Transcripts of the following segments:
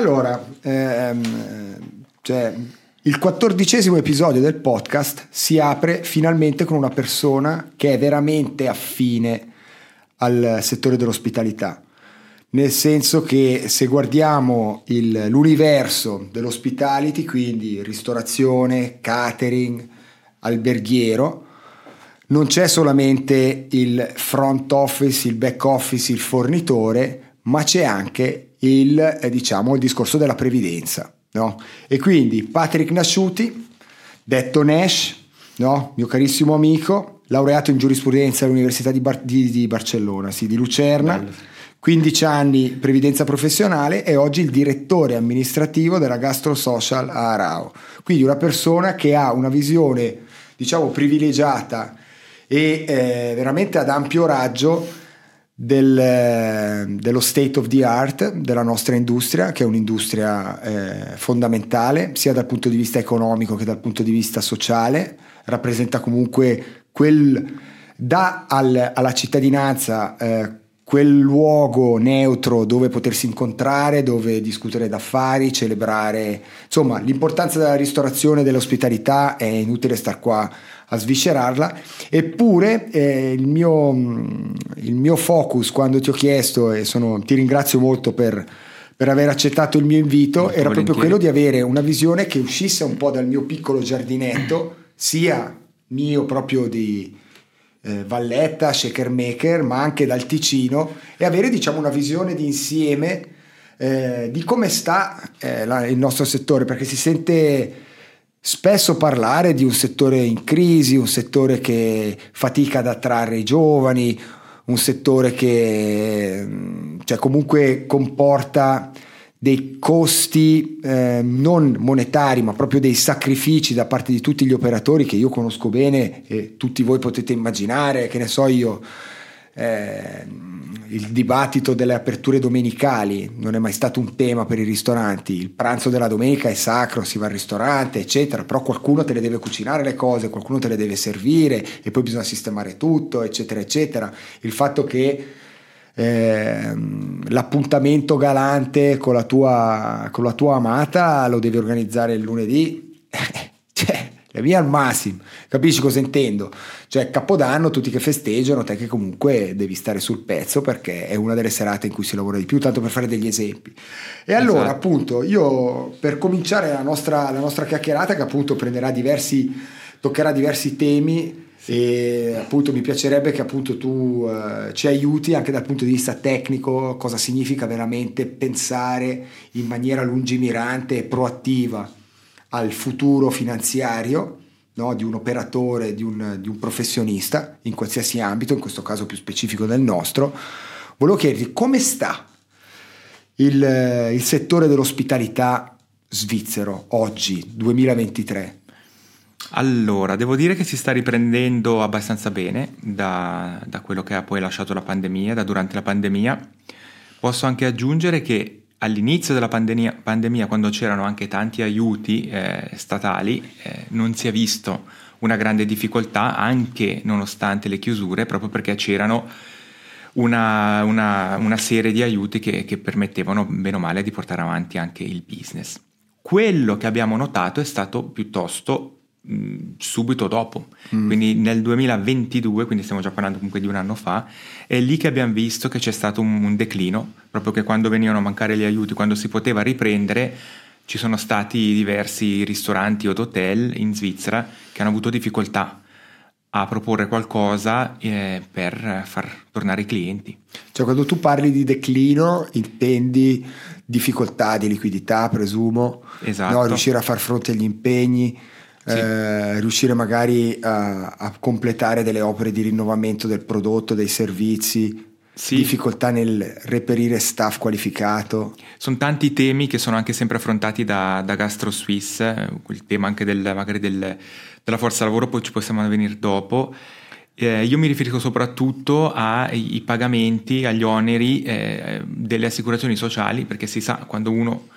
Allora, ehm, cioè, il quattordicesimo episodio del podcast si apre finalmente con una persona che è veramente affine al settore dell'ospitalità. Nel senso che se guardiamo il, l'universo dell'hospitality, quindi ristorazione, catering, alberghiero, non c'è solamente il front office, il back office, il fornitore, ma c'è anche il, eh, diciamo, il discorso della previdenza. No? E quindi Patrick Nasciuti, detto Nash, no? mio carissimo amico, laureato in giurisprudenza all'Università di, Bar- di, di Barcellona, sì, di Lucerna, Bello. 15 anni previdenza professionale e oggi il direttore amministrativo della Gastro Social a Arao. Quindi una persona che ha una visione, diciamo, privilegiata e eh, veramente ad ampio raggio del, eh, dello state of the art della nostra industria, che è un'industria eh, fondamentale sia dal punto di vista economico che dal punto di vista sociale, rappresenta comunque quel, dà al, alla cittadinanza eh, quel luogo neutro dove potersi incontrare, dove discutere d'affari, celebrare, insomma l'importanza della ristorazione e dell'ospitalità è inutile star qua a sviscerarla, eppure eh, il, mio, il, mio, focus quando ti ho chiesto e sono, ti ringrazio molto per, per aver accettato il mio invito molto era proprio quello di avere una visione che uscisse un po' dal mio piccolo giardinetto, sia mio proprio di eh, Valletta, Shaker Maker, ma anche dal Ticino e avere diciamo una visione di insieme eh, di come sta eh, la, il nostro settore, perché si sente spesso parlare di un settore in crisi, un settore che fatica ad attrarre i giovani, un settore che mm, cioè, comunque comporta dei costi eh, non monetari ma proprio dei sacrifici da parte di tutti gli operatori che io conosco bene e tutti voi potete immaginare, che ne so io, eh, il dibattito delle aperture domenicali non è mai stato un tema per i ristoranti, il pranzo della domenica è sacro, si va al ristorante, eccetera, però qualcuno te le deve cucinare le cose, qualcuno te le deve servire e poi bisogna sistemare tutto, eccetera, eccetera. Il fatto che eh, l'appuntamento galante con la, tua, con la tua amata lo devi organizzare il lunedì. cioè, la mia al massimo, capisci cosa intendo? Cioè, Capodanno, tutti che festeggiano, te che comunque devi stare sul pezzo perché è una delle serate in cui si lavora di più, tanto per fare degli esempi. E allora, esatto. appunto, io per cominciare la nostra, la nostra chiacchierata, che appunto prenderà diversi, toccherà diversi temi, e appunto mi piacerebbe che appunto tu uh, ci aiuti anche dal punto di vista tecnico cosa significa veramente pensare in maniera lungimirante e proattiva al futuro finanziario no, di un operatore, di un, di un, professionista in qualsiasi ambito, in questo caso più specifico del nostro. Volevo chiederti come sta il, il settore dell'ospitalità svizzero oggi, 2023? Allora, devo dire che si sta riprendendo abbastanza bene da, da, quello che ha poi lasciato la pandemia, da durante la pandemia. Posso anche aggiungere che all'inizio della pandemia, pandemia quando c'erano anche tanti aiuti eh, statali, eh, non si è visto una grande difficoltà, anche nonostante le chiusure, proprio perché c'erano una, una, una serie di aiuti che, che permettevano, bene o male, di portare avanti anche il business. Quello che abbiamo notato è stato piuttosto subito dopo, mm. quindi nel 2022, quindi stiamo già parlando comunque di un anno fa, è lì che abbiamo visto che c'è stato un, un declino, proprio che quando venivano a mancare gli aiuti, quando si poteva riprendere, ci sono stati diversi ristoranti o hotel in Svizzera che hanno avuto difficoltà a proporre qualcosa eh, per far tornare i clienti. Cioè quando tu parli di declino intendi difficoltà di liquidità, presumo, esatto. no? riuscire a far fronte agli impegni, sì. eh, riuscire magari a, a, completare delle opere di rinnovamento del prodotto, dei servizi, sì. difficoltà nel reperire staff qualificato. Sono tanti temi che sono anche sempre affrontati da, da Gastro Suisse, il tema anche del, magari del, della forza lavoro, poi ci possiamo venire dopo. Eh, io mi riferisco soprattutto ai pagamenti, agli oneri eh, delle assicurazioni sociali, perché si sa quando uno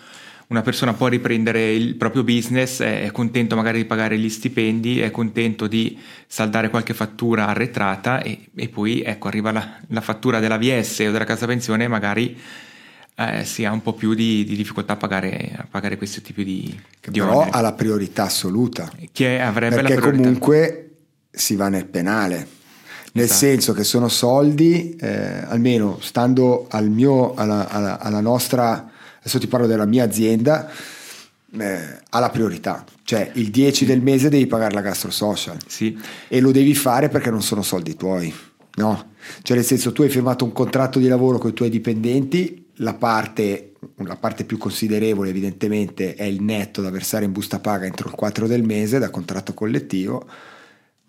una persona può riprendere il proprio business, è contento magari di pagare gli stipendi, è contento di saldare qualche fattura arretrata e, e poi ecco arriva la, la, fattura della VS o della casa pensione magari eh, si ha un po' più di, di difficoltà a pagare, a pagare questo tipo di, che di però ha la priorità assoluta. Che avrebbe Perché la priorità. comunque si va nel penale. Nel Esatto. senso che sono soldi, eh, almeno stando al mio, alla, alla- alla nostra, adesso ti parlo della mia azienda, eh, ha la priorità. Cioè il 10 del mese devi pagare la gastro social Sì, e lo devi fare perché non sono soldi tuoi, no? Cioè nel senso tu hai firmato un contratto di lavoro con i tuoi dipendenti, la parte, la parte più considerevole evidentemente è il netto da versare in busta paga entro il 4 del mese da contratto collettivo,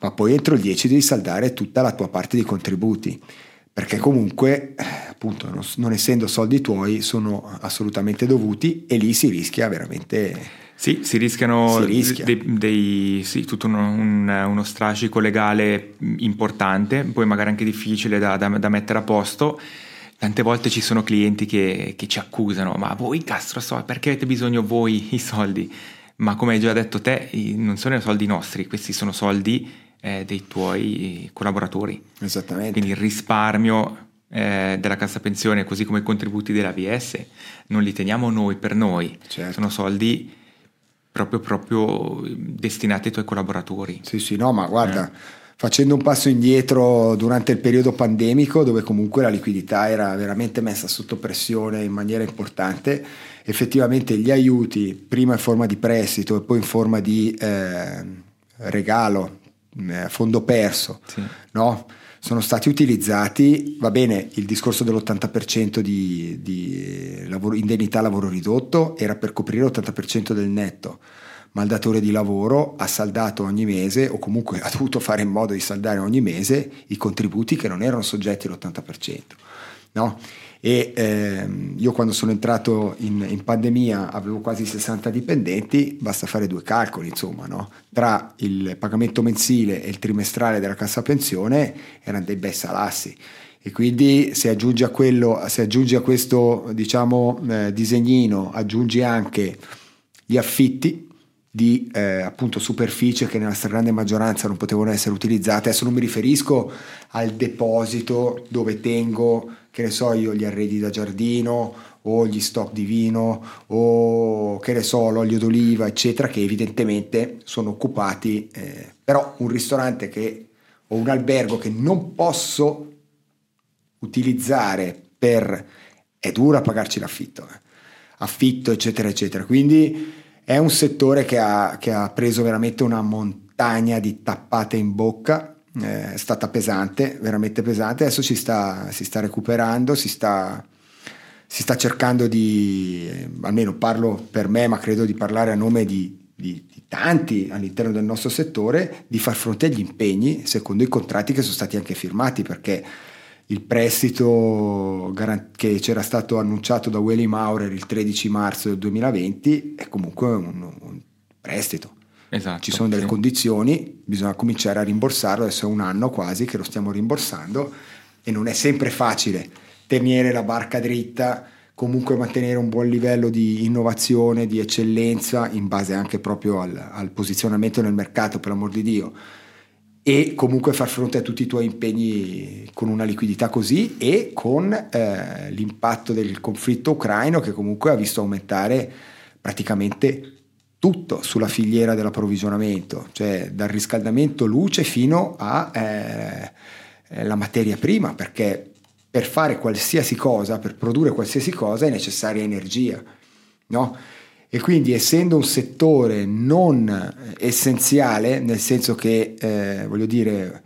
ma poi entro il 10 devi saldare tutta la tua parte di contributi. Perché comunque, appunto, non, non essendo soldi tuoi, sono assolutamente dovuti e lì si rischia veramente Sì, si rischiano Si rischia. dei, dei- sì, tutto uno, un- uno strascico legale importante, poi magari anche difficile da, da- da mettere a posto. Tante volte ci sono clienti che, che ci accusano, ma voi Castro so, perché avete bisogno voi i soldi? Ma come hai già detto te, non sono i soldi nostri, questi sono soldi eh, dei tuoi collaboratori. esattamente. Quindi il risparmio eh, della cassa pensione, così come i contributi della VS, non li teniamo noi per noi, Certo. sono soldi proprio, proprio destinati ai tuoi collaboratori. Sì, sì, no, ma guarda, facendo un passo indietro durante il periodo pandemico, dove comunque la liquidità era veramente messa sotto pressione in maniera importante, effettivamente gli aiuti, prima in forma di prestito e poi in forma di eh, regalo, eh, fondo perso, Sì. no? sono stati utilizzati, va bene, il discorso dell'80% di, di lavoro- indennità lavoro ridotto era per coprire l'80% del netto, ma il datore di lavoro ha saldato ogni mese o comunque ha dovuto fare in modo di saldare ogni mese i contributi che non erano soggetti all'80%. No? E ehm, io quando sono entrato in, in pandemia avevo quasi 60 dipendenti, basta fare due calcoli, insomma, no? tra il pagamento mensile e il trimestrale della cassa pensione erano dei bei salassi. E quindi se aggiungi a quello, se aggiungi a questo diciamo eh, disegnino, aggiungi anche gli affitti di eh, appunto superficie che nella stragrande maggioranza non potevano essere utilizzate. Adesso non mi riferisco al deposito dove tengo, che ne so io, gli arredi da giardino o gli stock di vino o che ne so, l'olio d'oliva, eccetera, che evidentemente sono occupati, eh, però un ristorante che o un albergo che non posso utilizzare per è dura pagarci l'affitto, eh. affitto eccetera eccetera, quindi è un settore che ha, che ha preso veramente una montagna di tappate in bocca, è stata pesante, veramente pesante, adesso si sta, si sta recuperando, si sta, si sta cercando di, almeno parlo per me, ma credo di parlare a nome di, di- di tanti all'interno del nostro settore, di far fronte agli impegni secondo i contratti che sono stati anche firmati, perché il prestito che c'era stato annunciato da Willy Maurer il 13 marzo del 2020 è comunque un, un prestito. Esatto. Ci sono delle sì. condizioni, bisogna cominciare a rimborsarlo, adesso è un anno quasi che lo stiamo rimborsando e non è sempre facile tenere la barca dritta, comunque mantenere un buon livello di innovazione, di eccellenza in base anche proprio al, al posizionamento nel mercato, per l'amor di Dio, e comunque far fronte a tutti i tuoi impegni con una liquidità così e con eh, l'impatto del conflitto ucraino che comunque ha visto aumentare praticamente tutto sulla filiera dell'approvvigionamento, cioè dal riscaldamento luce fino alla materia prima, perché per fare qualsiasi cosa, per produrre qualsiasi cosa è necessaria energia, no? E quindi essendo un settore non essenziale, nel senso che, eh, voglio dire,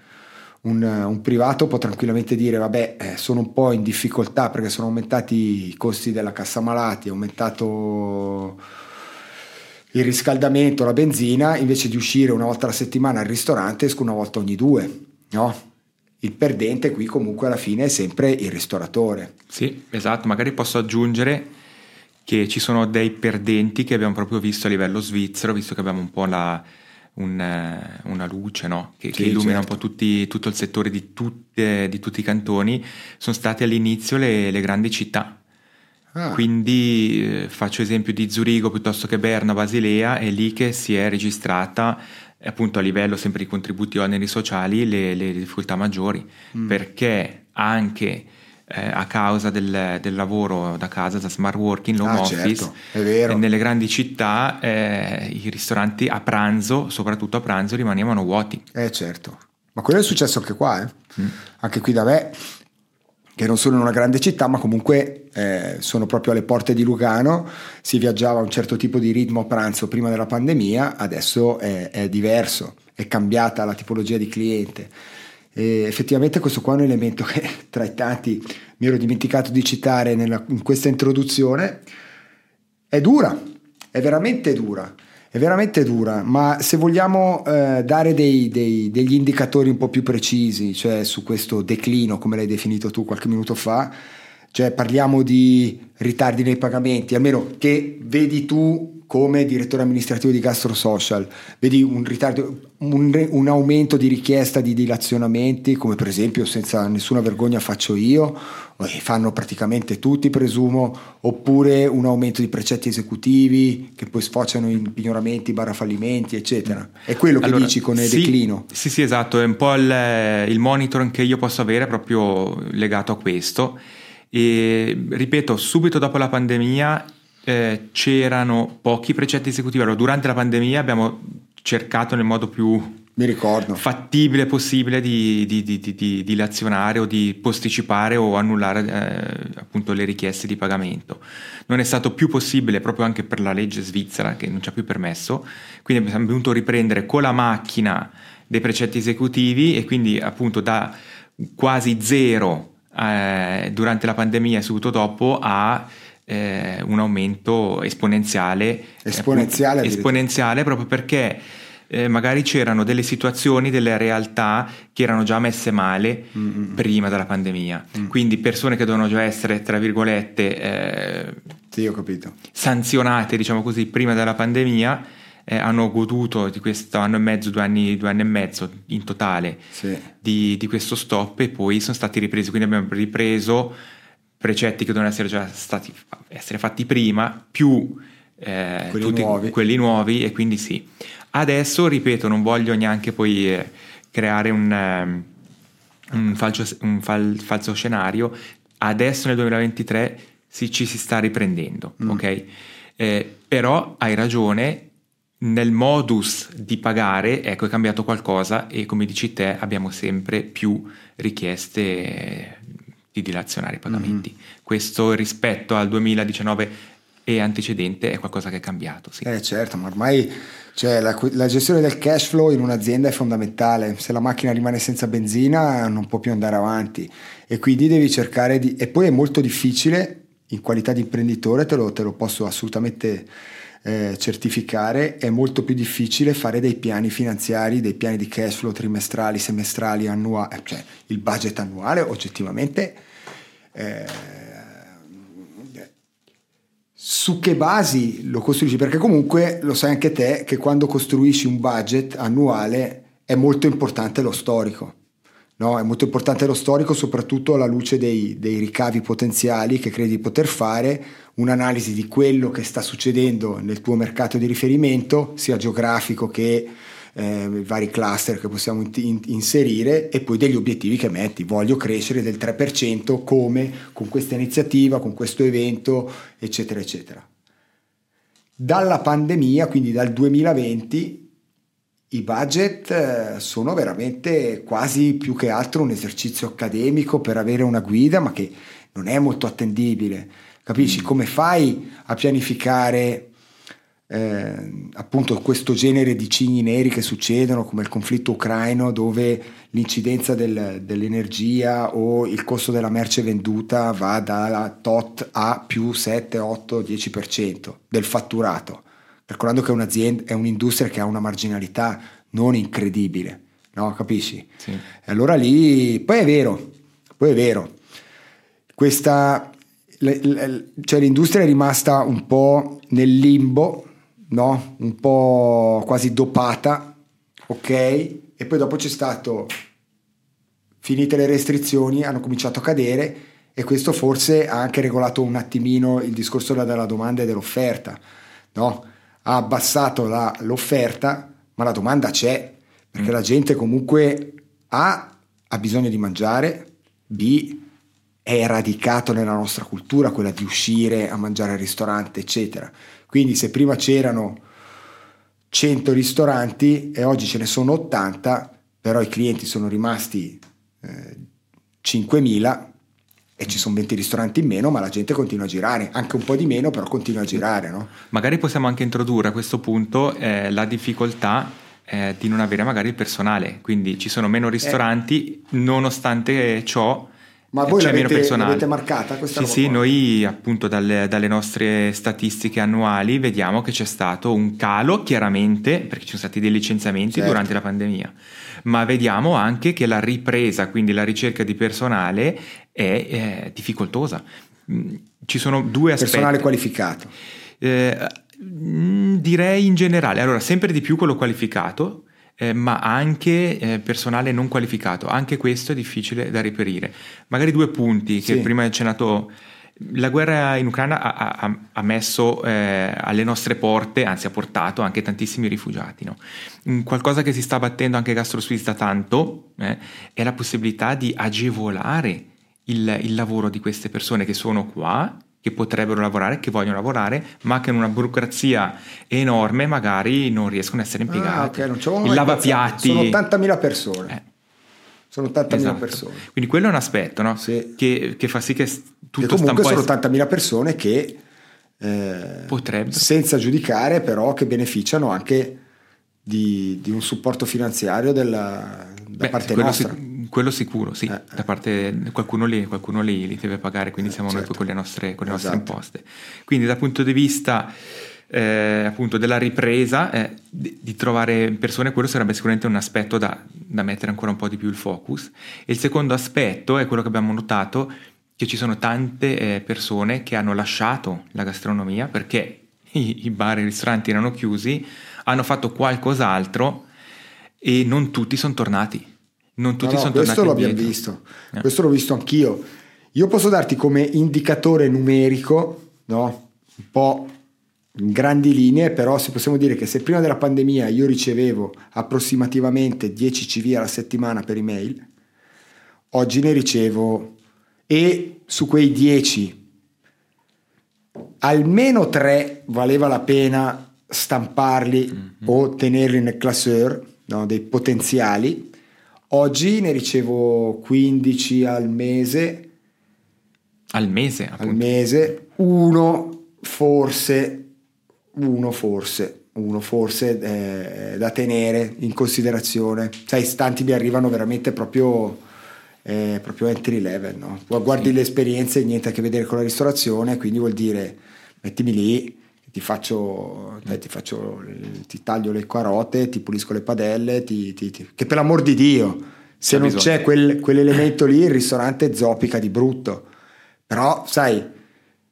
un, un privato può tranquillamente dire, vabbè, eh, sono un po' in difficoltà perché sono aumentati i costi della cassa malati, è aumentato il riscaldamento, la benzina, invece di uscire una volta alla settimana al ristorante, esco una volta ogni due, no? Il perdente qui comunque alla fine è sempre il ristoratore. Sì, esatto, magari posso aggiungere che ci sono dei perdenti che abbiamo proprio visto a livello svizzero, visto che abbiamo un po' la, un, eh, una luce no? che, Sì, che illumina certo. un po' tutti, tutto il settore di, tutte, di tutti i cantoni, sono state all'inizio le, le grandi città. Ah. Quindi eh, faccio esempio di Zurigo piuttosto che Berna, Basilea, è lì che si è registrata eh, appunto a livello sempre di contributi oneri sociali le, le difficoltà maggiori, Mm. perché anche eh, a causa del, del, lavoro da casa, da smart working, l'home ah, office. Certo, nelle grandi città eh, i ristoranti a pranzo, soprattutto a pranzo, rimanevano vuoti. Eh certo, ma quello è successo anche qua, eh? mm. anche qui da me, che non sono in una grande città, ma comunque eh, sono proprio alle porte di Lugano, si viaggiava a un certo tipo di ritmo a pranzo prima della pandemia, adesso è, è diverso, è cambiata la tipologia di cliente. E effettivamente questo qua è un elemento che tra i tanti mi ero dimenticato di citare nella, in questa introduzione. È dura, è veramente dura, è veramente dura, ma se vogliamo eh, dare dei, dei, degli indicatori un po' più precisi, cioè su questo declino, come l'hai definito tu qualche minuto fa, cioè parliamo di ritardi nei pagamenti, almeno che vedi tu come direttore amministrativo di Gastro Social, vedi un, ritardo, un, un, aumento di richiesta di dilazionamenti, come per esempio senza nessuna vergogna faccio io, fanno praticamente tutti presumo, oppure un aumento di precetti esecutivi che poi sfociano in pignoramenti, barra fallimenti, eccetera. È quello che allora, dici con il sì, declino. Sì, sì, esatto, è un po' il, il monitoring che io posso avere proprio legato a questo. E ripeto, subito dopo la pandemia eh, c'erano pochi precetti esecutivi. Allora, durante la pandemia abbiamo cercato nel modo più fattibile possibile di, di, di, di, dilazionare o di posticipare o annullare eh, appunto le richieste di pagamento. Non è stato più possibile proprio anche per la legge svizzera che non ci ha più permesso, quindi abbiamo dovuto riprendere con la macchina dei precetti esecutivi e quindi appunto da quasi zero eh, durante la pandemia e subito dopo a eh, un aumento esponenziale. Esponenziale, appunto, esponenziale proprio perché eh, magari c'erano delle situazioni, delle realtà che erano già messe male mm-hmm. prima della pandemia. Mm. Quindi persone che dovevano già essere, tra virgolette, eh, sì, sanzionate, diciamo così, prima della pandemia. Eh, hanno goduto di questo anno e mezzo, due anni, due anni e mezzo in totale sì. di, di questo stop e poi sono stati ripresi. Quindi abbiamo ripreso precetti che dovevano essere già stati essere fatti prima, più eh, quelli, nuovi. quelli nuovi, e quindi sì. Adesso, ripeto, non voglio neanche poi eh, creare un, um, un, falso, un fal, falso, scenario. Adesso nel 2023 si, ci si sta riprendendo, mm. ok? Eh, però hai ragione, nel modus di pagare, ecco, è cambiato qualcosa e come dici te abbiamo sempre più richieste di dilazionare i pagamenti. Mm-hmm. Questo rispetto al 2019 e antecedente è qualcosa che è cambiato. Sì. Eh certo, ma ormai cioè, la, la, gestione del cash flow in un'azienda è fondamentale. Se la macchina rimane senza benzina non può più andare avanti e quindi devi cercare di... E poi è molto difficile, in qualità di imprenditore, te lo, te lo posso assolutamente eh, certificare, è molto più difficile fare dei piani finanziari, dei piani di cash flow trimestrali, semestrali, annuali, cioè il budget annuale oggettivamente. Eh, su che basi lo costruisci? Perché comunque lo sai anche te che quando costruisci un budget annuale è molto importante lo storico. No, è molto importante lo storico, soprattutto alla luce dei, dei, ricavi potenziali che credi di poter fare, un'analisi di quello che sta succedendo nel tuo mercato di riferimento, sia geografico che eh, vari cluster che possiamo in, in, inserire e poi degli obiettivi che metti. Voglio crescere del 3% come con questa iniziativa, con questo evento, eccetera, eccetera. Dalla pandemia, quindi dal 2020, i budget eh, sono veramente quasi più che altro un esercizio accademico per avere una guida, ma che non è molto attendibile. Capisci? Mm. Come fai a pianificare eh, appunto questo genere di cigni neri che succedono, come il conflitto ucraino, dove l'incidenza del, dell'energia o il costo della merce venduta va dalla tot a più 7, 8, 10% del fatturato? calcolando che un'azienda, è un'industria che ha una marginalità non incredibile, no? Capisci? Sì. E allora lì, poi è vero, poi è vero, questa, le, le, cioè l'industria è rimasta un po' nel limbo, no? Un po' quasi dopata, ok? E poi dopo c'è stato, finite le restrizioni, hanno cominciato a cadere e questo forse ha anche regolato un attimino il discorso della domanda e dell'offerta, no? ha abbassato la, l'offerta, ma la domanda c'è, perché mm. la gente comunque A ha bisogno di mangiare, B è radicato nella nostra cultura, quella di uscire a mangiare al ristorante, eccetera. Quindi se prima c'erano 100 ristoranti e oggi ce ne sono 80, però i clienti sono rimasti eh, 5.000 e ci sono 20 ristoranti in meno, ma la gente continua a girare, anche un po' di meno, però continua a girare. No? Magari possiamo anche introdurre a questo punto eh, la difficoltà eh, di non avere magari il personale, quindi ci sono meno ristoranti, eh. nonostante ciò ma voi l'avete, l'avete, marcata questa Sì, sì, qua? noi appunto dalle, dalle, nostre statistiche annuali vediamo che c'è stato un calo, chiaramente, perché ci sono stati dei licenziamenti certo. durante la pandemia, ma vediamo anche che la ripresa, quindi la ricerca di personale, è, è difficoltosa. Mm, ci sono due aspetti. Personale qualificato. Eh, mm, direi in generale, allora sempre di più quello qualificato, eh, ma anche eh, personale non qualificato. Anche questo è difficile da reperire. Magari due punti che sì. prima hai accennato. La guerra in Ucraina ha, ha, ha messo eh, alle nostre porte, anzi ha portato anche tantissimi rifugiati. No? Qualcosa che si sta battendo anche Gastro Suisse da tanto eh, è la possibilità di agevolare il, il lavoro di queste persone che sono qua che potrebbero lavorare, che vogliono lavorare, ma che in una burocrazia enorme magari non riescono a essere impiegati. Ah, okay, il lavapiatti. Sono 80.000 persone. Eh. Sono 80.000 esatto. persone. Quindi quello è un aspetto no? sì. che, che, fa sì che tutto che comunque sono 80.000 persone che eh, potrebbero. Senza giudicare però che beneficiano anche di, di un supporto finanziario della, da Beh, parte nostra. Si, quello sicuro, sì, eh, da parte qualcuno li, qualcuno li, li deve pagare, quindi eh, siamo certo. noi con le nostre, con le nostre esatto. imposte. Quindi dal punto di vista eh, appunto della ripresa, eh, di, di, trovare persone, quello sarebbe sicuramente un aspetto da, da, mettere ancora un po' di più il focus. E il secondo aspetto è quello che abbiamo notato, che ci sono tante eh, persone che hanno lasciato la gastronomia perché i, i bar e i ristoranti erano chiusi, hanno fatto qualcos'altro e non tutti sono tornati non tutti no, no, sono questo lo abbiamo visto, eh. questo l'ho visto anch'io. Io posso darti come indicatore numerico, no? un po' in grandi linee, però se possiamo dire che se prima della pandemia io ricevevo approssimativamente 10 CV alla settimana per email, oggi ne ricevo e su quei 10 almeno 3 valeva la pena stamparli mm-hmm. o tenerli nel classeur, no? dei potenziali Oggi ne ricevo 15 al mese. Al mese? Appunto. Al mese. Uno forse, uno forse, uno forse eh, da tenere in considerazione. Sai, tanti mi arrivano veramente proprio, eh, proprio entry level, no? Guardi sì. le esperienze, niente a che vedere con la ristorazione, quindi vuol dire mettimi lì, ti faccio, eh, ti, faccio, ti taglio le carote, ti pulisco le padelle, ti, ti, che per l'amor di Dio, se c'è non bisogno. c'è quel, quell'elemento lì, il ristorante zoppica di brutto. Però, sai,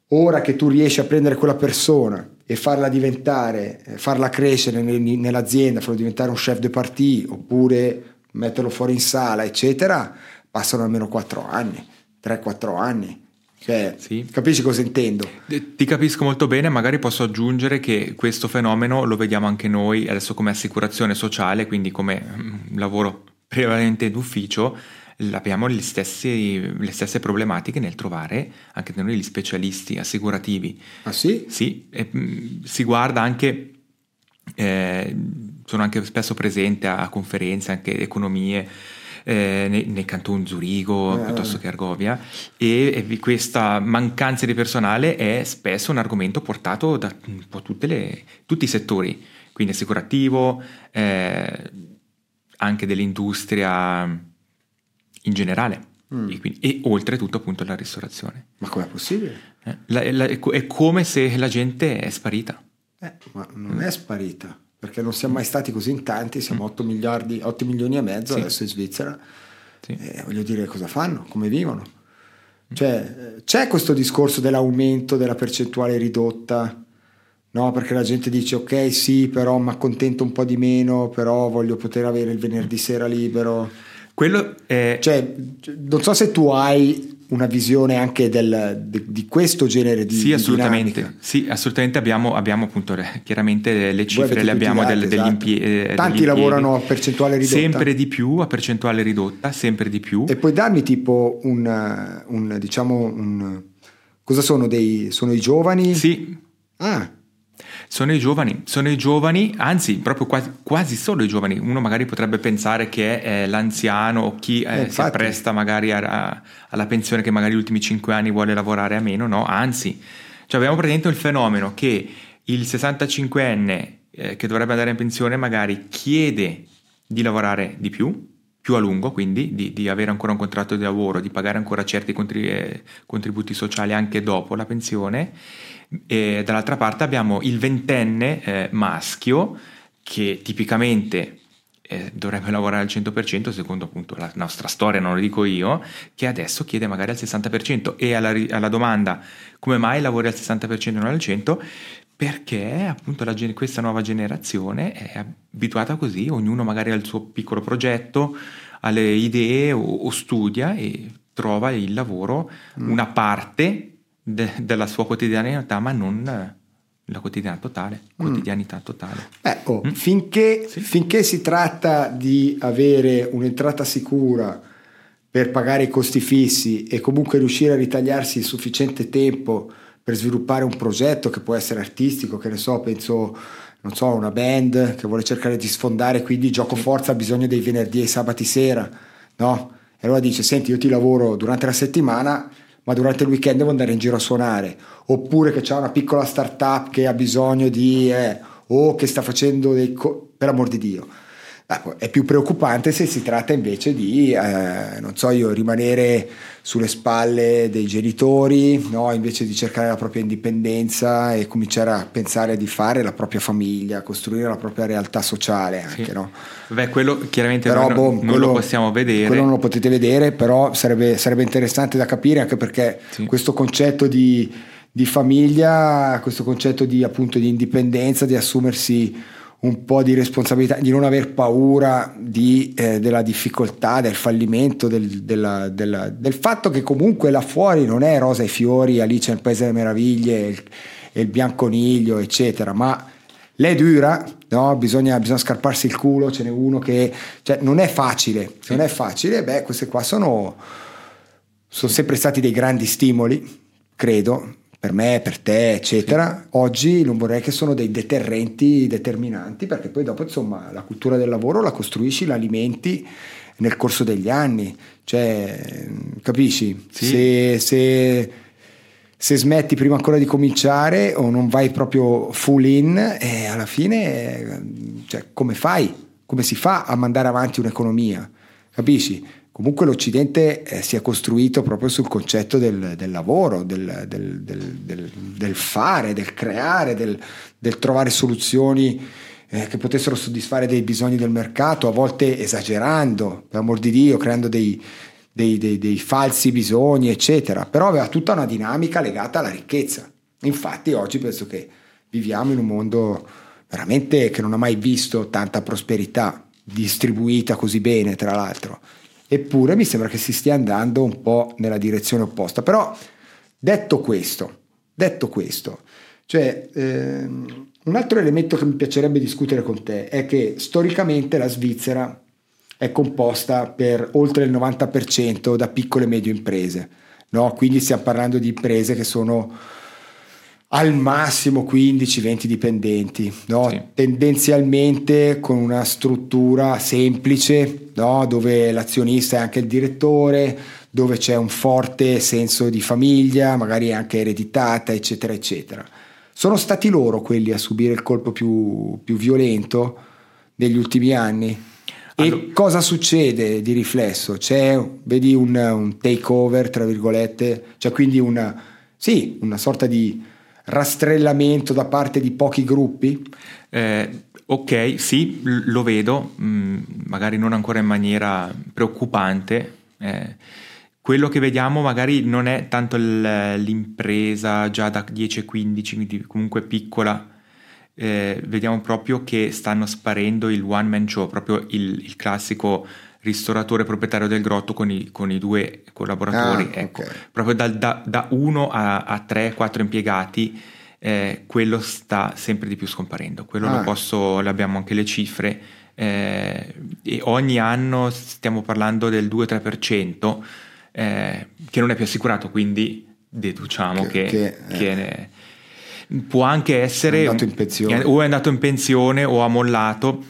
ora che tu riesci a prendere quella persona e farla diventare, eh, farla crescere nell'azienda, farlo diventare un chef de partie oppure metterlo fuori in sala, eccetera, passano almeno 4 anni, 3-4 anni cioè, sì. Capisci cosa intendo? Ti capisco molto bene, magari posso aggiungere che questo fenomeno lo vediamo anche noi adesso come assicurazione sociale, quindi come mm, lavoro prevalentemente d'ufficio, abbiamo le stesse, le stesse, problematiche nel trovare anche noi gli specialisti assicurativi. Ah sì? Sì, e, mm, si guarda anche, eh, sono anche spesso presente a conferenze, anche economie, eh, nei, nei canton Zurigo eh. piuttosto che Argovia e, e, questa mancanza di personale è spesso un argomento portato da un po' le, tutti i settori, quindi assicurativo, eh, anche dell'industria in generale. Mm. E, quindi, e, oltretutto appunto la ristorazione. Ma com'è possibile? Eh, la, la, è come se la gente è sparita. Eh, ma non è sparita perché non siamo mai stati così in tanti, siamo 8 mm. miliardi, 8 milioni e mezzo sì. adesso in Svizzera. Sì. E voglio dire cosa fanno, come vivono. Mm. Cioè, c'è questo discorso dell'aumento della percentuale ridotta, no? Perché la gente dice ok, sì, però mi accontento un po' di meno, però voglio poter avere il venerdì sera libero. Quello è... Cioè, non so se tu hai una visione anche del, di, di, questo genere di Sì, assolutamente. Sì, assolutamente abbiamo, abbiamo appunto chiaramente le cifre, le abbiamo del, degli, esatto. eh, Tanti degli lavorano a percentuale ridotta. Sempre di più, a percentuale ridotta, sempre di più. E puoi darmi tipo un, un diciamo, un... Cosa sono dei... sono i giovani? Sì. Ah, sono i giovani, sono i giovani, anzi proprio quasi, quasi solo i giovani. Uno magari potrebbe pensare che è l'anziano o chi eh, eh, si appresta magari a, a, alla pensione che magari gli ultimi 5 anni vuole lavorare a meno, no? Anzi, cioè abbiamo presente il fenomeno che il 65enne eh, che dovrebbe andare in pensione magari chiede di lavorare di più, più a lungo, quindi di, di, avere ancora un contratto di lavoro, di pagare ancora certi eh, contributi sociali anche dopo la pensione e dall'altra parte abbiamo il ventenne eh, maschio che tipicamente eh, dovrebbe lavorare al 100% secondo appunto la nostra storia, non lo dico io, che adesso chiede magari al 60% e alla, alla domanda come mai lavori al 60% e non al 100%? Perché appunto la, questa nuova generazione è abituata così, ognuno magari ha il suo piccolo progetto, ha le idee o, o studia e trova il lavoro, mm. una parte de, della sua quotidianità, ma non la quotidianità totale. Mm. Quotidianità totale. Eh, oh, mm? finché, sì. finché si tratta di avere un'entrata sicura per pagare i costi fissi e comunque riuscire a ritagliarsi il sufficiente tempo per sviluppare un progetto che può essere artistico, che ne so, penso, non so, una band che vuole cercare di sfondare, quindi gioco forza ha bisogno dei venerdì e sabati sera, no? E allora dice, senti, io ti lavoro durante la settimana, ma durante il weekend devo andare in giro a suonare, oppure che c'è una piccola startup che ha bisogno di, eh, o che sta facendo dei, co- per amor di Dio. Ah, è più preoccupante se si tratta invece di, eh, non so io, rimanere sulle spalle dei genitori, no? invece di cercare la propria indipendenza e cominciare a pensare di fare la propria famiglia, costruire la propria realtà sociale anche, sì. no? Beh, quello chiaramente però, boh, non, quello, lo possiamo vedere. Quello non lo potete vedere, però sarebbe, sarebbe interessante da capire anche perché sì. questo concetto di, di famiglia, questo concetto di appunto di indipendenza, di assumersi un po' di responsabilità, di non aver paura di, eh, della difficoltà, del fallimento, del, della, della, del, fatto che comunque là fuori non è rosa e fiori, Alice nel Paese delle Meraviglie e il, il bianconiglio, eccetera, ma l'è dura, no? bisogna, bisogna, scarparsi il culo, ce n'è uno che... Cioè, non è facile, sì. non è facile, beh, queste qua sono, sono sempre stati dei grandi stimoli, credo, per me, per te, eccetera, sì. oggi non vorrei che sono dei deterrenti determinanti perché poi dopo insomma la cultura del lavoro la costruisci, la alimenti nel corso degli anni, cioè capisci? Sì. Se, se, se, smetti prima ancora di cominciare o non vai proprio full in, eh, alla fine cioè, come fai? Come si fa a mandare avanti un'economia? Capisci? Comunque l'Occidente eh, si è costruito proprio sul concetto del, del lavoro, del, del, del, fare, del creare, del, trovare soluzioni eh, che potessero soddisfare dei bisogni del mercato, a volte esagerando, per amor di Dio, creando dei, dei, dei, dei falsi bisogni, eccetera, però aveva tutta una dinamica legata alla ricchezza. Infatti oggi penso che viviamo in un mondo veramente che non ha mai visto tanta prosperità distribuita così bene, tra l'altro eppure mi sembra che si stia andando un po' nella direzione opposta. Però detto questo, detto questo, cioè ehm, un altro elemento che mi piacerebbe discutere con te è che storicamente la Svizzera è composta per oltre il 90% da piccole e medie imprese, no? quindi stiamo parlando di imprese che sono al massimo 15-20 dipendenti, no? sì. tendenzialmente con una struttura semplice no? dove l'azionista è anche il direttore, dove c'è un forte senso di famiglia, magari anche ereditata, eccetera, eccetera. Sono stati loro quelli a subire il colpo più, più violento negli ultimi anni? Allora. E cosa succede di riflesso? C'è, vedi, un, un takeover, tra virgolette, cioè quindi una, sì, una sorta di rastrellamento da parte di pochi gruppi? Eh, ok, sì, lo vedo, mh, mm, magari non ancora in maniera preoccupante. Eh, quello che vediamo magari non è tanto l'impresa già da 10-15, quindi comunque piccola, eh, vediamo proprio che stanno sparendo il one man show, proprio il, il classico ristoratore proprietario del grotto con i, con i due collaboratori, Ah, ecco, ok. proprio dal- da, da uno a, a tre, quattro impiegati, eh, quello sta sempre di più scomparendo. Quello Ah. lo posso, le abbiamo anche le cifre. eh, e ogni anno stiamo parlando del 2-3%, eh, che non è più assicurato, quindi deduciamo Che- che, che, eh. che ne- può anche essere È andato in pensione. o è andato in pensione o ha mollato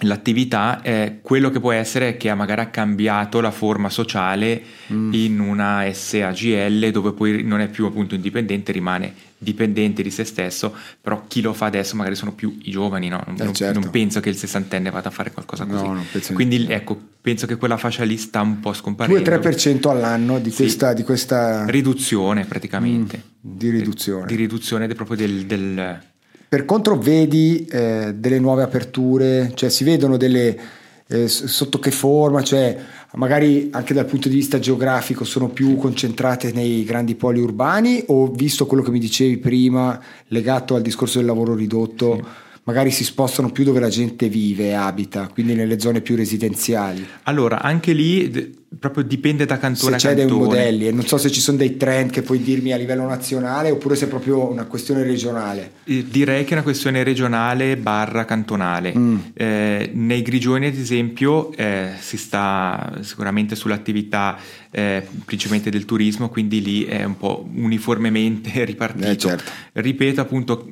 l'attività eh, quello che può essere è che ha magari ha cambiato la forma sociale Mm. in una SAGL dove poi non è più appunto indipendente rimane dipendente di se stesso però chi lo fa adesso magari sono più i giovani no? non, Eh, certo. non penso che il sessantenne vada a fare qualcosa No, così penso quindi ecco penso che quella fascia lì sta un po' scomparendo 2-3% all'anno di Sì. questa, di questa riduzione praticamente Mm, di riduzione. di riduzione de- proprio del, del Per contro vedi eh, delle nuove aperture, cioè si vedono delle eh, sotto che forma, cioè magari anche dal punto di vista geografico sono più concentrate nei grandi poli urbani o visto quello che mi dicevi prima legato al discorso del lavoro ridotto, magari si spostano più dove la gente vive e abita, quindi nelle zone più residenziali. Allora, anche lì proprio dipende da cantone Se a c'è dei cantone. modelli e non so se ci sono dei trend che puoi dirmi a livello nazionale oppure se è proprio una questione regionale. Eh, Direi che è una questione regionale barra cantonale. Mm. Eh, nei Grigioni, ad esempio, eh, si sta sicuramente sull'attività eh, principalmente del turismo, quindi lì è un po' uniformemente ripartito. Eh, certo. Ripeto, appunto,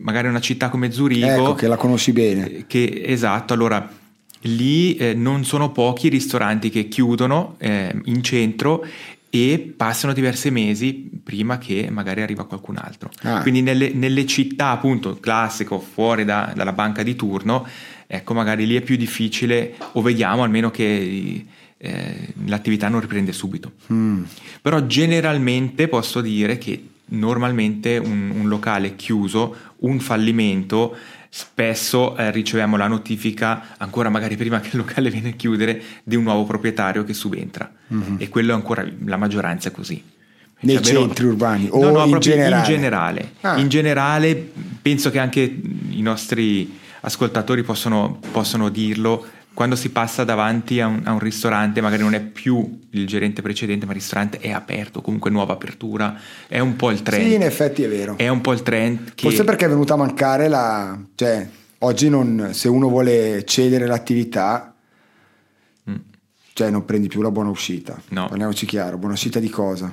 magari una città come Zurigo, Ecco che la conosci bene. eh, che esatto, allora lì eh, non sono pochi i ristoranti che chiudono eh, in centro e passano diversi mesi prima che magari arriva qualcun altro. Ah. Quindi nelle, nelle città appunto classico fuori da- dalla banca di turno, ecco magari lì è più difficile o vediamo almeno che eh, l'attività non riprende subito. Mm. Però generalmente posso dire che normalmente un, un locale chiuso, un fallimento, spesso eh, riceviamo la notifica, ancora magari prima che il locale viene a chiudere, di un nuovo proprietario che subentra. E quello è ancora la maggioranza è così. Mhm. Nei Cioè, almeno- centri urbani o No, no, in generale? in generale. Ah. In generale penso che anche i nostri ascoltatori possono, possono dirlo. Quando si passa davanti a un, a un ristorante, magari non è più il gerente precedente, ma il ristorante è aperto, comunque nuova apertura, è un po' il trend. Sì, in effetti è vero. È un po' il trend che... Forse perché è venuta a mancare la... cioè, oggi non, se uno vuole cedere l'attività, Mm. cioè non prendi più la buona uscita. No. Parliamoci chiaro, buona uscita di cosa?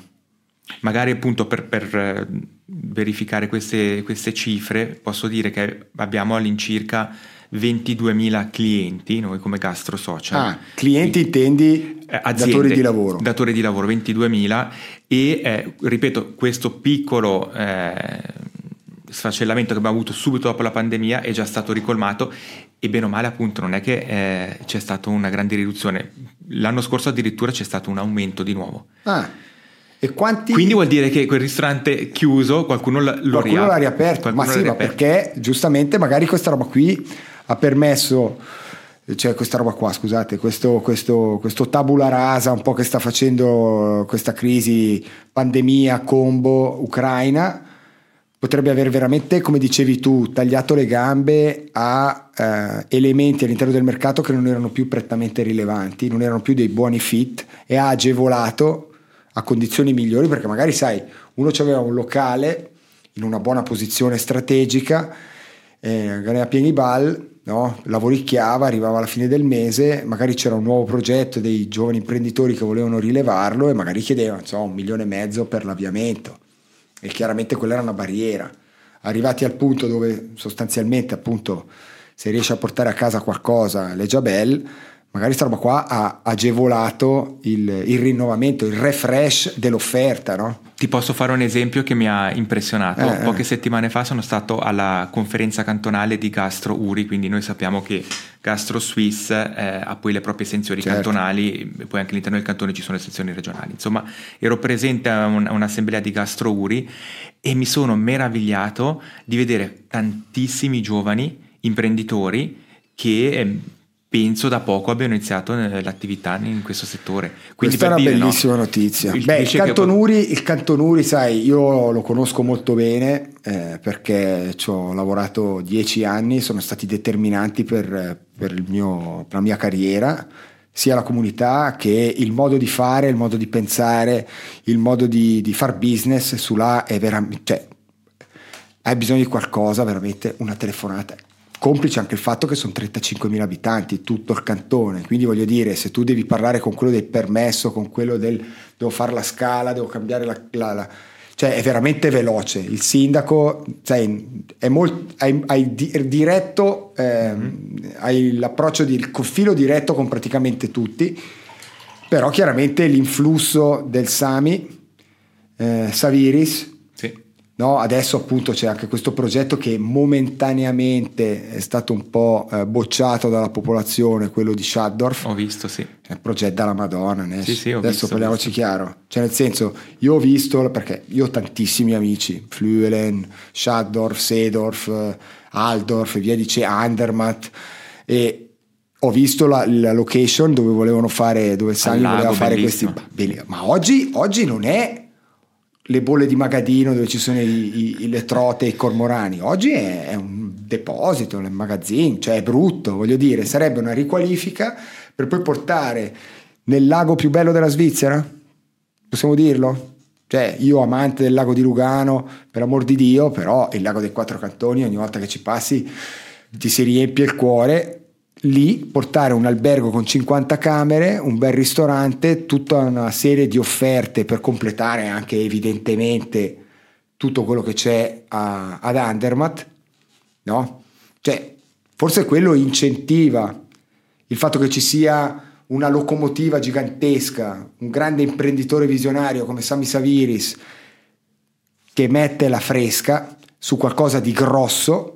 Magari appunto per, per, eh, verificare queste, queste cifre posso dire che abbiamo all'incirca 22.000 clienti, noi come Gastro Social. Ah, clienti intendi Eh, aziende, datori di lavoro. Datori di lavoro, 22.000 e eh, ripeto, questo piccolo eh, sfaccellamento che abbiamo avuto subito dopo la pandemia è già stato ricolmato e bene o male appunto non è che eh, c'è stata una grande riduzione. L'anno scorso addirittura c'è stato un aumento di nuovo. Ah, e quanti... Quindi vuol dire che quel ristorante chiuso qualcuno lo qualcuno l'ha riaperto, Qualcuno ma sì, ma riaperto. perché giustamente magari questa roba qui ha permesso, cioè questa roba qua, scusate, questo, questo, questo tabula rasa un po' che sta facendo questa crisi pandemia combo ucraina, potrebbe aver veramente, come dicevi tu, tagliato le gambe a eh, elementi all'interno del mercato che non erano più prettamente rilevanti, non erano più dei buoni fit e ha agevolato a condizioni migliori perché magari sai, uno aveva un locale in una buona posizione strategica, eh, magari a pieni bal, no? lavoricchiava, arrivava alla fine del mese, magari c'era un nuovo progetto dei giovani imprenditori che volevano rilevarlo e magari chiedevano insomma, un milione e mezzo per l'avviamento e chiaramente quella era una barriera. Arrivati al punto dove sostanzialmente appunto se riesci a portare a casa qualcosa, le Jabel, magari sta roba qua ha agevolato il, il rinnovamento, il refresh dell'offerta, no? Ti posso fare un esempio che mi ha impressionato. Eh, Poche eh. settimane fa sono stato alla conferenza cantonale di Gastro Uri, quindi noi sappiamo che Gastro Swiss eh, ha poi le proprie sezioni Certo. cantonali, poi anche all'interno del cantone ci sono le sezioni regionali. Insomma, ero presente a un- a un'assemblea di Gastro Uri e mi sono meravigliato di vedere tantissimi giovani imprenditori che eh, penso da poco abbiano iniziato l'attività in questo settore. Quindi Questa è una dire, bellissima no, notizia. il Beh, il pesce che- Cantonuri, il Cantonuri, sai, io lo conosco molto bene eh, perché ci ho lavorato dieci anni, sono stati determinanti per, per il mio- per la mia carriera, sia la comunità che il modo di fare, il modo di pensare, il modo di, di far business su là è veramente... Cioè, hai bisogno di qualcosa, veramente una telefonata. Complice anche il fatto che sono 35.000 abitanti, tutto il cantone, quindi voglio dire, se tu devi parlare con quello del permesso, con quello del devo fare la scala, devo cambiare la... la- la- cioè è veramente veloce. Il sindaco, sai, è molto, hai, hai di- diretto, ehm, hai l'approccio di il filo diretto con praticamente tutti, però chiaramente l'influsso del Sami, eh, Saviris. No, adesso appunto c'è anche questo progetto che momentaneamente è stato un po' eh, bocciato dalla popolazione, quello di Schaddorf. Ho visto, sì. È un progetto dalla Madonna. Sì, sì, ho adesso visto, parliamoci visto. chiaro. Cioè nel senso, io ho visto, perché io ho tantissimi amici, Flüelen, Schaddorf, Seedorf, eh, Aldorf e via dicendo, Andermatt, e ho visto la, la location dove volevano fare, dove Sani voleva fare bellissima. questi... Ma oggi, oggi non è le bolle di Magadino dove ci sono i- i- le trote e i cormorani. Oggi è, è un deposito, un magazzino, cioè è brutto, voglio dire, sarebbe una riqualifica per poi portare nel lago più bello della Svizzera? Possiamo dirlo? Cioè, io amante del lago di Lugano, per amor di Dio, però il lago dei Quattro Cantoni, ogni volta che ci passi ti si riempie il cuore. Lì portare un albergo con 50 camere, un bel ristorante, tutta una serie di offerte per completare anche evidentemente tutto quello che c'è a- ad Andermatt, no? Cioè, forse quello incentiva il fatto che ci sia una locomotiva gigantesca, un grande imprenditore visionario come Sami Saviris che mette la fresca su qualcosa di grosso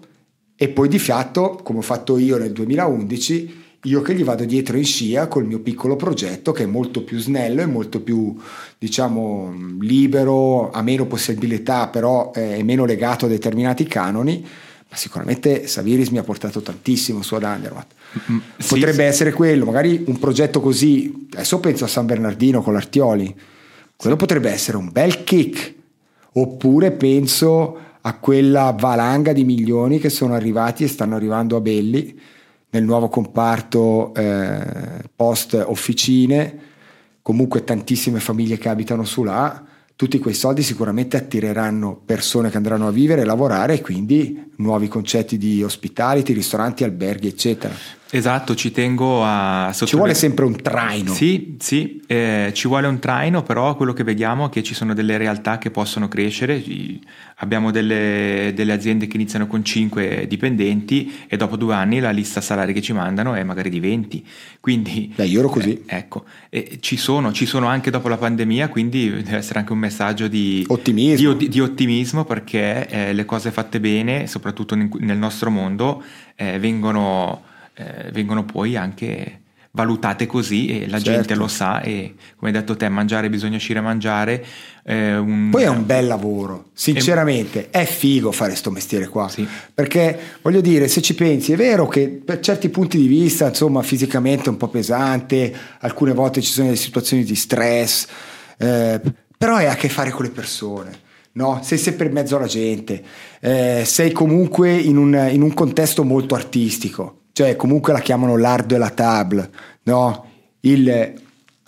e poi di fiato, come ho fatto io nel 2011, io che gli vado dietro in scia col mio piccolo progetto che è molto più snello e molto più, diciamo, libero, ha meno possibilità, però è meno legato a determinati canoni. Ma sicuramente Saviris mi ha portato tantissimo su ad Andermatt. sì, Potrebbe sì. essere quello, magari un progetto così. Adesso penso a San Bernardino con l'Artioli. Quello potrebbe essere un bel kick. Oppure penso a quella valanga di milioni che sono arrivati e stanno arrivando a Belli nel nuovo comparto eh, post officine. Comunque tantissime famiglie che abitano su là. Tutti quei soldi sicuramente attireranno persone che andranno a vivere e lavorare e quindi nuovi concetti di hospitality, ristoranti, alberghi, eccetera. Esatto, ci tengo a Ci vuole sempre un traino. Sì, sì, eh, ci vuole un traino, però quello che vediamo è che ci sono delle realtà che possono crescere. Abbiamo delle, delle aziende che iniziano con 5 dipendenti e dopo due anni la lista salari che ci mandano è magari di 20. Quindi, Beh, io ero così. eh, ecco, e ci sono, ci sono anche dopo la pandemia, quindi deve essere anche un messaggio di Ottimismo. di, di ottimismo perché eh, le cose fatte bene, soprattutto in- nel nostro mondo, eh, vengono, eh, vengono poi anche valutate così e la Certo. gente lo sa e come hai detto te mangiare bisogna uscire a mangiare eh, un- Poi è un bel lavoro, sinceramente è figo fare sto mestiere qua, Sì. perché voglio dire, se ci pensi, è vero che per certi punti di vista, insomma, fisicamente è un po' pesante, alcune volte ci sono delle situazioni di stress, eh, però hai a che fare con le persone. No? Sei sempre in mezzo alla gente, eh, sei comunque in un, in un contesto molto artistico, cioè comunque la chiamano l'art de la table, no? il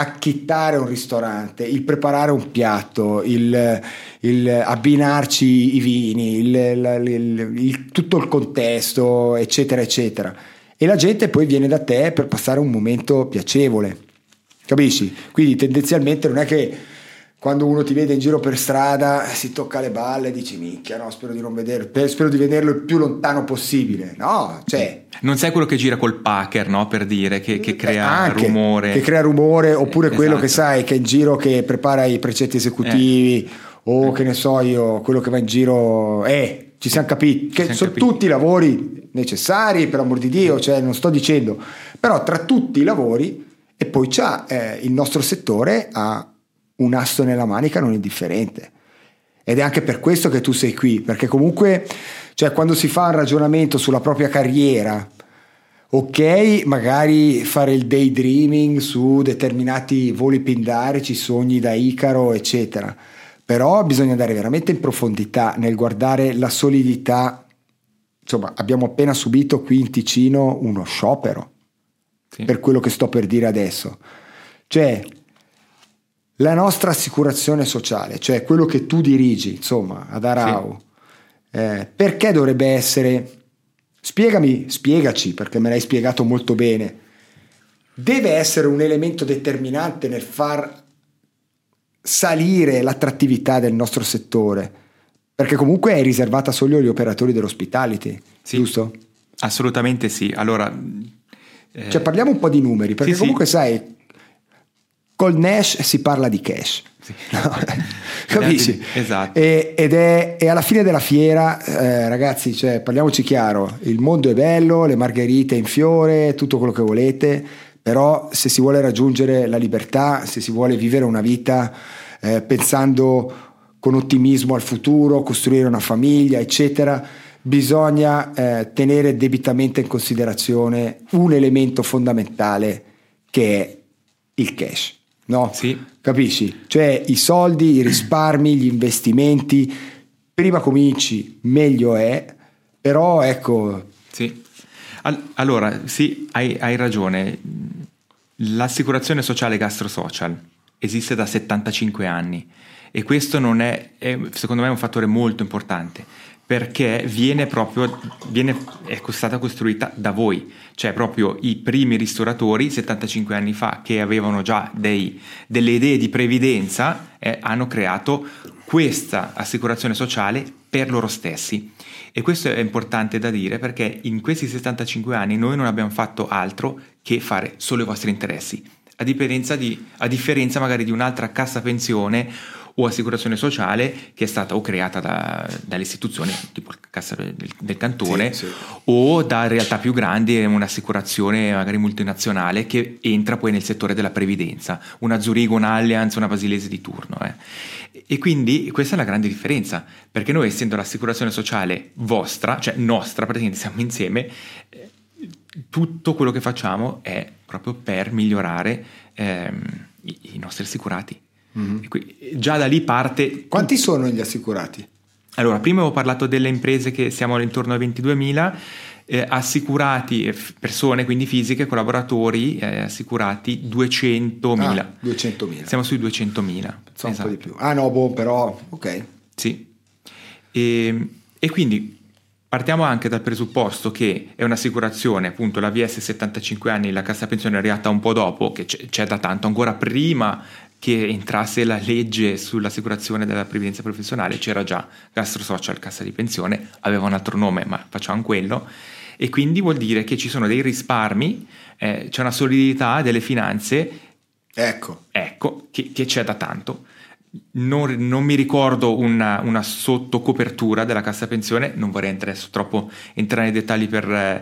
acchittare un ristorante, il preparare un piatto, il, il abbinarci i vini, il- tutto il contesto, eccetera, eccetera. E la gente poi viene da te per passare un momento piacevole, capisci? Quindi tendenzialmente non è che quando uno ti vede in giro per strada si tocca le balle e dici minchia no spero di non vederlo spero di vederlo il più lontano possibile no cioè non sei quello che gira col packer no, per dire che, che crea Eh, anche, rumore che crea rumore oppure Eh, quello che esatto. sai che è in giro che prepara i precetti esecutivi o che ne so io quello che va in giro eh ci siamo capiti che siamo sono capiti. tutti lavori necessari per amor di Dio cioè non sto dicendo però tra tutti i lavori e poi c'ha eh, il nostro settore ha un asso nella manica non indifferente ed è anche per questo che tu sei qui perché comunque cioè quando si fa un ragionamento sulla propria carriera ok, magari fare il daydreaming su determinati voli pindarici, sogni da Icaro, eccetera. Però bisogna andare veramente in profondità nel guardare la solidità. Insomma, abbiamo appena subito qui in Ticino uno sciopero, sì. per quello che sto per dire adesso. Cioè, la nostra assicurazione sociale, cioè quello che tu dirigi, insomma, ad Arau, sì. eh, perché dovrebbe essere Spiegami, spiegaci, perché me l'hai spiegato molto bene. Deve essere un elemento determinante nel far salire l'attrattività del nostro settore, perché comunque è riservata solo agli operatori dell'hospitality, sì, giusto? Assolutamente sì. Allora, eh... cioè parliamo un po' di numeri, perché sì, comunque sai, col Nash si parla di cash. Sì. No, capisci? Esatto. E, ed è e alla fine della fiera, eh, ragazzi, cioè, parliamoci chiaro: il mondo è bello, le margherite in fiore, tutto quello che volete, però se si vuole raggiungere la libertà, se si vuole vivere una vita eh, pensando con ottimismo al futuro, costruire una famiglia, eccetera, bisogna eh, tenere debitamente in considerazione un elemento fondamentale che è il cash. No? Sì. Capisci? Cioè i soldi, i risparmi, gli investimenti, prima cominci meglio è, però ecco... Sì. allora, sì, hai, hai ragione. L'assicurazione sociale gastrosocial esiste da 75 anni e questo non è, è, secondo me un fattore molto importante perché viene proprio viene, è stata costruita da voi, cioè proprio i primi ristoratori 75 anni fa che avevano già dei, delle idee di previdenza eh, hanno creato questa assicurazione sociale per loro stessi. E questo è importante da dire perché in questi 75 anni noi non abbiamo fatto altro che fare solo i vostri interessi, a di, a differenza magari di un'altra cassa pensione o assicurazione sociale che è stata o creata da, dalle istituzioni tipo il cassa del, del cantone sì, sì. o da realtà più grandi un'assicurazione magari multinazionale che entra poi nel settore della previdenza una Zurigo, un'Allianz, una Basilese di turno eh. e quindi questa è la grande differenza perché noi essendo l'assicurazione sociale vostra cioè nostra praticamente siamo insieme eh, tutto quello che facciamo è proprio per migliorare ehm, i, i nostri assicurati Mm-hmm. Già da lì parte... Quanti sono gli assicurati? Allora, prima avevo parlato delle imprese che siamo intorno ai 22.000, eh, assicurati, eh, persone quindi fisiche, collaboratori, eh, assicurati 200.000. Ah, 200.000. Siamo sui 200.000. Esatto. un po' di più. Ah no, boh, però, ok. Sì. E, e quindi Partiamo anche dal presupposto che è un'assicurazione, appunto la VS 75 anni, la cassa pensione è arrivata un po' dopo, che c'è, c'è da tanto, ancora prima che entrasse la legge sull'assicurazione della previdenza professionale, c'era già Gastro Social, cassa di pensione, aveva un altro nome, ma facciamo quello, e quindi vuol dire che ci sono dei risparmi, eh, c'è una solidità delle finanze, ecco, ecco che, che c'è da tanto. Non, non, mi ricordo una, una sottocopertura della cassa pensione, non vorrei adesso troppo entrare nei dettagli per...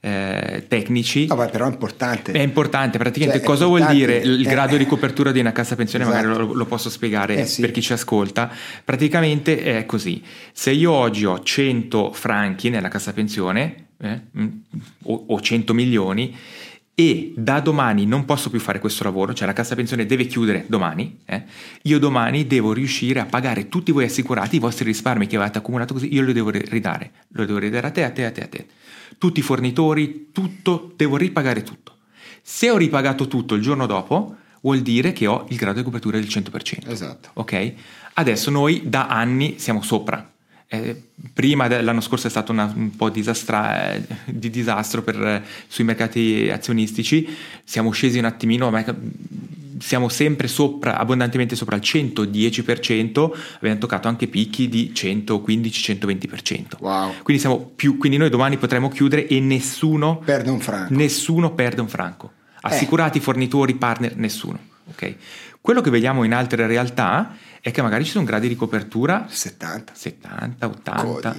Eh, eh, tecnici. No, beh, però è importante. È importante, praticamente cioè, cosa importante. vuol dire il eh, grado di copertura di una cassa pensione? Esatto. Magari lo, lo, posso spiegare eh, sì. per chi ci ascolta. Praticamente è così, se io oggi ho 100 franchi nella cassa pensione eh, mm, o, o 100 milioni, e da domani non posso più fare questo lavoro, cioè la cassa pensione deve chiudere domani, eh? io domani devo riuscire a pagare tutti voi assicurati, i vostri risparmi che avete accumulato così, io li devo ridare, lo devo ridare a te, a te, a te, a te tutti i fornitori, tutto, devo ripagare tutto. Se ho ripagato tutto il giorno dopo, vuol dire che ho il grado di copertura del 100%. Esatto. Ok? Adesso noi da anni siamo sopra. Eh, prima dell'anno scorso è stato una, un po' disastra, eh, di disastro per, eh, sui mercati azionistici, siamo scesi un attimino, ma siamo sempre sopra, abbondantemente sopra il 110%, abbiamo toccato anche picchi di 115-120%. Wow. Quindi, più, quindi noi domani potremo chiudere e nessuno perde un franco. Nessuno perde un franco. Assicurati, eh. fornitori, partner, nessuno. Okay? Quello che vediamo in altre realtà è che magari ci sono gradi di copertura 70, 70 80.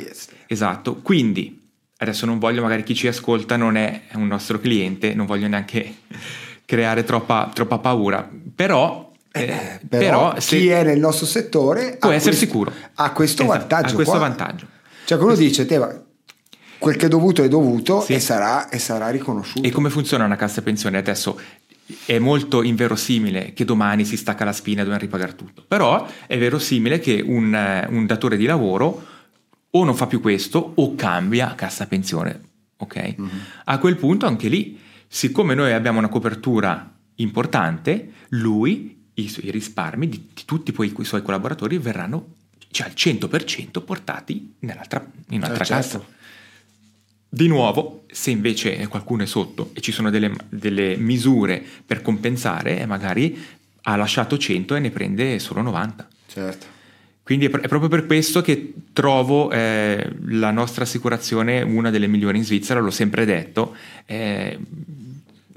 Esatto. Quindi adesso non voglio, magari chi ci ascolta non è un nostro cliente, non voglio neanche creare troppa, troppa paura. Però, eh, eh, però, però chi è nel nostro settore può essere questo, sicuro. Ha questo esatto, vantaggio. Ha questo qua. vantaggio. Cioè, quello dice, te, quel che è dovuto è dovuto Sì. e, sarà, e sarà riconosciuto. E come funziona una cassa pensione? Adesso è molto inverosimile che domani si stacca la spina e dobbiamo ripagare tutto, però è verosimile che un, eh, un datore di lavoro o non fa più questo o cambia cassa pensione. Ok? A quel punto anche lì, siccome noi abbiamo una copertura importante, lui, i, suoi risparmi di, di tutti poi i suoi collaboratori verranno cioè al 100% portati nell'altra, in un'altra Eh, cassa. Di nuovo, se invece qualcuno è sotto e ci sono delle, delle misure per compensare, eh, magari ha lasciato 100 e ne prende solo 90. Certo. Quindi è, pr- è proprio per questo che trovo eh, la nostra assicurazione una delle migliori in Svizzera, l'ho sempre detto. eh,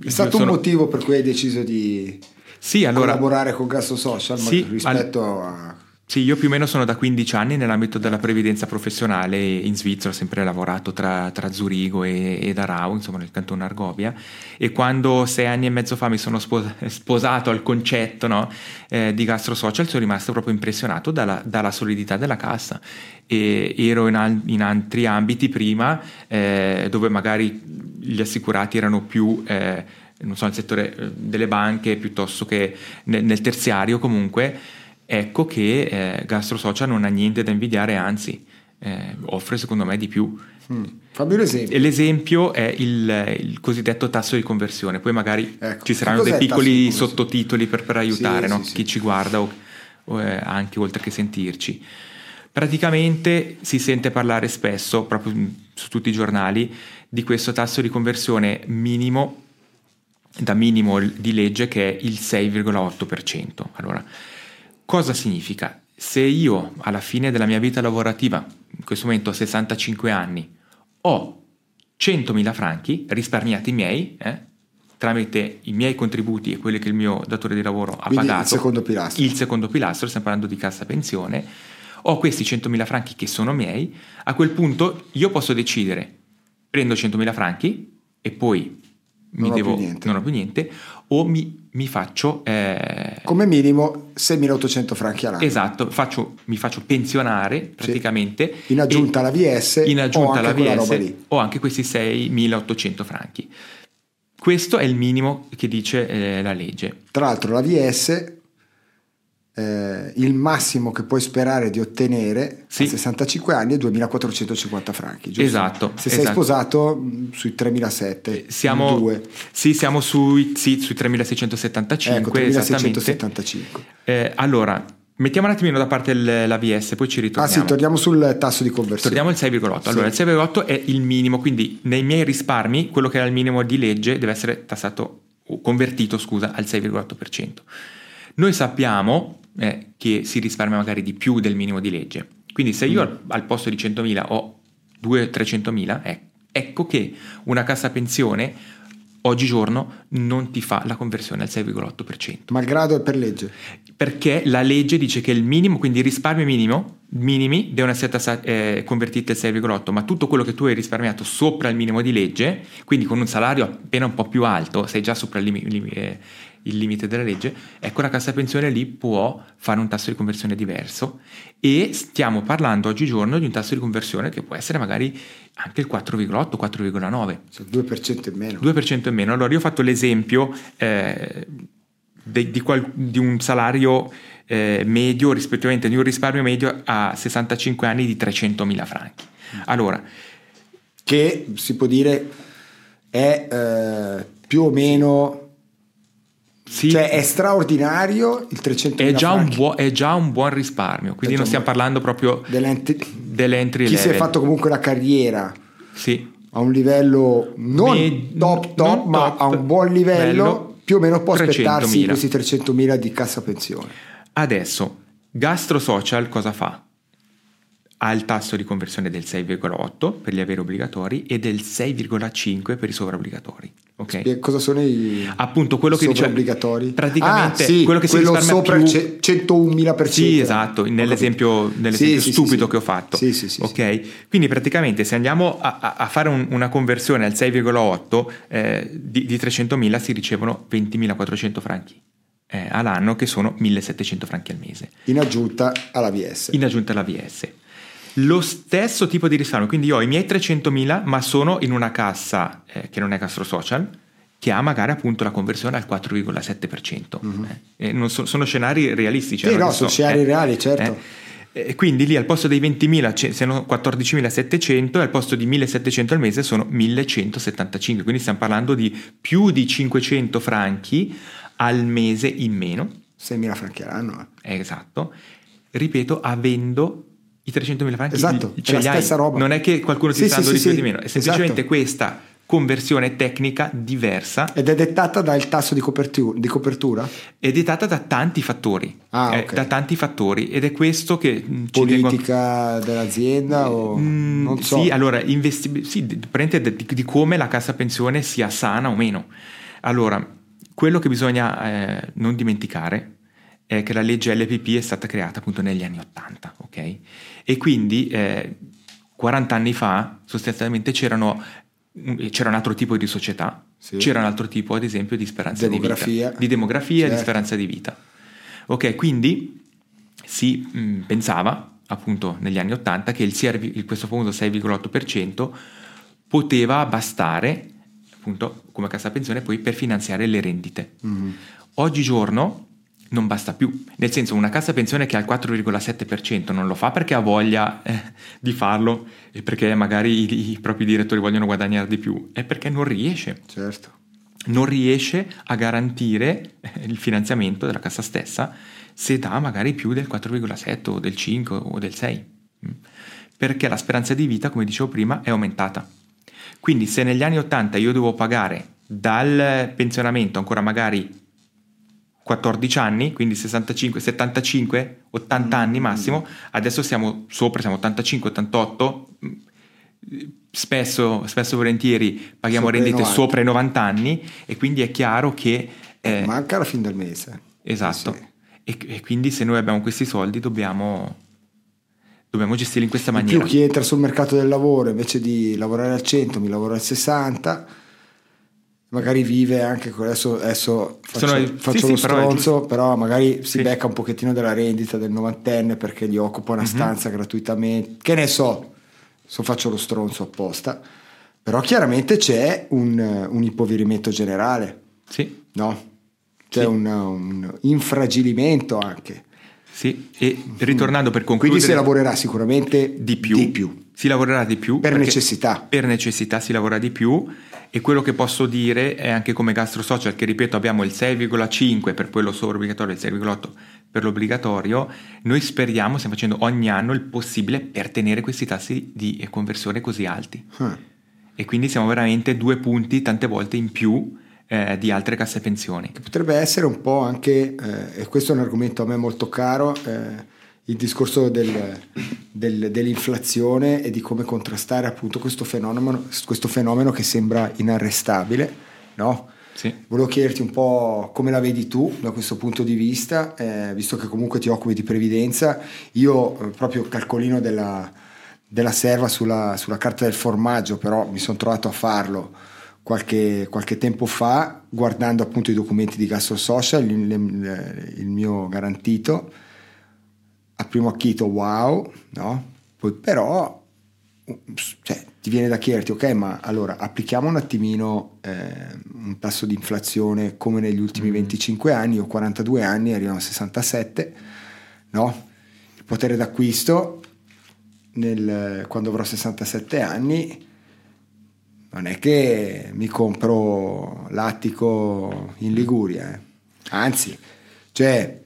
È stato sono- un motivo per cui hai deciso di Sì, allora, collaborare con Gasto Social Sì, rispetto a... Sì, io più o meno sono da 15 anni nell'ambito della previdenza professionale in Svizzera, ho sempre lavorato tra, tra Zurigo e, ed Arau, insomma nel cantone Argovia, e quando sei anni e mezzo fa mi sono spos- sposato al concetto no, eh, di Gastro Social sono rimasto proprio impressionato dalla, dalla solidità della cassa. E ero in, al- in altri ambiti prima eh, dove magari gli assicurati erano più... eh, non so, nel settore eh, delle banche piuttosto che nel, nel terziario comunque, ecco che eh, Gastro Social non ha niente da invidiare, anzi eh, offre secondo me di più. Mm. Fammi un esempio. L'esempio è il, il cosiddetto tasso di conversione, poi magari Ecco, ci saranno dei piccoli sottotitoli per, per aiutare Sì, no? sì, sì. chi ci guarda o, o, eh, anche oltre che sentirci. Praticamente si sente parlare spesso, proprio mm, su tutti i giornali, di questo tasso di conversione minimo, da minimo di legge, che è il 6,8%. Allora, cosa significa? Se io alla fine della mia vita lavorativa, in questo momento ho 65 anni, ho 100.000 franchi risparmiati miei, eh, tramite i miei contributi e quelli che il mio datore di lavoro ha Quindi il pagato, secondo pilastro. il secondo pilastro, stiamo parlando di cassa pensione, ho questi 100.000 franchi che sono miei, a quel punto io posso decidere, prendo 100.000 franchi e poi mi Non ho devo, più niente. non ho più niente, o mi, mi faccio... eh, Come minimo 6.800 franchi all'anno. Esatto, faccio- mi faccio pensionare praticamente. In aggiunta alla VS in aggiunta alla VS ho anche questi 6.800 franchi. Questo è il minimo che dice eh, la legge. Tra l'altro la VS, eh, il massimo che puoi sperare di ottenere Sì. a 65 anni è 2.450 franchi. Giusto? Esatto, Se sei esatto. sposato mh, sui 3.700. Siamo, due. sì, siamo sui, sì, sui 3.675, Ecco, esattamente. 3.675. Eh, allora, mettiamo un attimino da parte il- la VS, poi ci Ah ritorniamo. sì, torniamo sul tasso di conversione. Torniamo al 6,8. Allora, il 6,8 è il minimo, quindi nei miei risparmi, quello che era il minimo di legge deve essere tassato, o convertito, scusa, al 6,8%. Noi sappiamo eh, che si risparmia magari di più del minimo di legge. Quindi se io al, al posto di 100.000 ho 200-300.000, eh, ecco che una cassa pensione oggigiorno non ti fa la conversione al 6,8%. Malgrado è per legge. Perché la legge dice che il minimo, quindi i risparmi minimo, minimi devono essere tassa- eh, convertiti al 6,8, ma tutto quello che tu hai risparmiato sopra il minimo di legge, quindi con un salario appena un po' più alto, sei già sopra il, limi- eh, il limite della legge, ecco la cassa pensione lì può fare un tasso di conversione diverso e stiamo parlando oggigiorno di un tasso di conversione che può essere magari anche il 4,8, 4,9. Cioè, il 2% in meno. 2% in meno. Allora io ho fatto l'esempio eh, de- di, qual- di un salario eh, medio rispettivamente di un risparmio medio a 65 anni di 300.000 franchi. Allora, Che si può dire è eh, più o meno... sì, Cioè è straordinario il 300.000 è, già buo- è già un buon risparmio, quindi non stiamo parlando proprio dell'entry Chi si è level. fatto comunque la carriera Sì, a un livello non Med- top top non ma top, a un buon livello bello, più o meno può aspettarsi 300.000. questi 300.000 di cassa pensione Adesso, Gastro Social cosa fa? Ha il tasso di conversione del 6,8 per gli averi obbligatori e del 6,5 per i sovraobbligatori. Ok? Spie- cosa sono i Appunto, quello che dice obbligatori praticamente ah, sì, quello che si quello risparmia sopra più- il ce- 101.000% Sì, esatto, nell'esempio, nell'esempio Sì, stupido sì, che ho fatto. Sì, sì, sì, ok? Quindi praticamente se andiamo a, a- a fare un- una conversione al 6,8 eh, di, di 300.000 si ricevono 20.400 franchi eh, all'anno che sono 1.700 franchi al mese in aggiunta alla VS in aggiunta alla VS. lo stesso tipo di risparmio, quindi io ho i miei 300.000 ma sono in una cassa eh, che non è Castro Social che ha magari appunto la conversione al 4,7%. Mm-hmm. Eh, non so, sono scenari realistici. Sì, no, sono so, scenari eh, reali, certo. Eh, e quindi lì al posto dei 20.000 sono 14.700 e al posto di 1.700 al mese sono 1.175, quindi stiamo parlando di più di 500 franchi al mese in meno. 6.000 franchi all'anno. Eh. Esatto. Ripeto, avendo i 300.000 franchi. Esatto, ce la stessa roba. Non è che qualcuno ti sì, sta dando sì, di più o di meno, è semplicemente esatto. questa conversione tecnica diversa. Ed è dettata dal tasso di copertura? Di copertura? È dettata da tanti fattori. Ah, eh, da tanti fattori ed è questo che... Politica tengo... dell'azienda o... Mm, non so. Sì, allora, investi... sì, dipende di, di, come la cassa pensione sia sana o meno. Allora, quello che bisogna eh, non dimenticare è che la legge LPP è stata creata appunto negli anni 80, ok? E quindi... Eh, 40 anni fa sostanzialmente c'erano c'era un altro tipo di società, sì. c'era un altro tipo ad esempio di speranza demografia. di vita, di demografia certo. di speranza di vita. Ok, quindi si mh, pensava appunto negli anni 80 che il CR, questo famoso 6,8% poteva bastare appunto come cassa pensione poi per finanziare le rendite. Mm-hmm. Oggigiorno non basta più. Nel senso, una cassa pensione che ha il 4,7% non lo fa perché ha voglia eh, di farlo e perché magari i, i, propri direttori vogliono guadagnare di più, è perché non riesce. Certo. Non riesce a garantire eh, il finanziamento della cassa stessa se dà magari più del 4,7 o del 5 o del 6. Mm. Perché la speranza di vita, come dicevo prima, è aumentata. Quindi se negli anni 80 io devo pagare dal pensionamento ancora magari 14 anni, quindi 65, 75, 80 mm. anni massimo, adesso siamo sopra, siamo 85, 88, spesso, spesso volentieri paghiamo sopra rendite i sopra i 90 anni e quindi è chiaro che... Eh, Manca la fine del mese. Esatto. Sì. E, e, quindi se noi abbiamo questi soldi dobbiamo, dobbiamo gestirli in questa maniera. In più chi entra sul mercato del lavoro invece di lavorare al 100 mi lavora al 60 magari vive anche con adesso, adesso faccio, Sono, faccio sì, lo sì, stronzo, però, però magari si sì. becca un pochettino della rendita del novantenne perché gli occupa una mm-hmm. stanza gratuitamente, che ne so, so faccio lo stronzo apposta, però chiaramente c'è un, un impoverimento generale, sì. no? C'è un, un infragilimento anche. Sì, e ritornando per concludere... Quindi si lavorerà sicuramente di più. Di più. Si lavorerà di più. Per necessità. Per necessità si lavora di più e quello che posso dire è anche come Gastro Social, che ripeto abbiamo il 6,5 per quello solo obbligatorio e il 6,8 per l'obbligatorio, noi speriamo, stiamo facendo ogni anno il possibile per tenere questi tassi di conversione così alti. Hmm. E quindi siamo veramente due punti tante volte in più eh, di altre casse pensioni. Che potrebbe essere un po' anche, eh, e questo è un argomento a me molto caro, eh, il discorso del, del, dell'inflazione e di come contrastare appunto questo fenomeno, questo fenomeno che sembra inarrestabile, no? Sì. Volevo chiederti un po' come la vedi tu da questo punto di vista, eh, visto che comunque ti occupi di previdenza. Io eh, proprio calcolino della, della serva sulla, sulla, carta del formaggio, però mi sono trovato a farlo qualche, qualche, tempo fa, guardando appunto i documenti di Gastro Social, il, il, il mio garantito a primo acchito wow, no? Poi però cioè, ti viene da chiederti, ok, ma allora applichiamo un attimino eh, un tasso di inflazione come negli ultimi mm 25 anni, ho 42 anni, arriviamo a 67, no? Il potere d'acquisto nel, quando avrò 67 anni non è che mi compro l'attico in Liguria, eh. anzi, cioè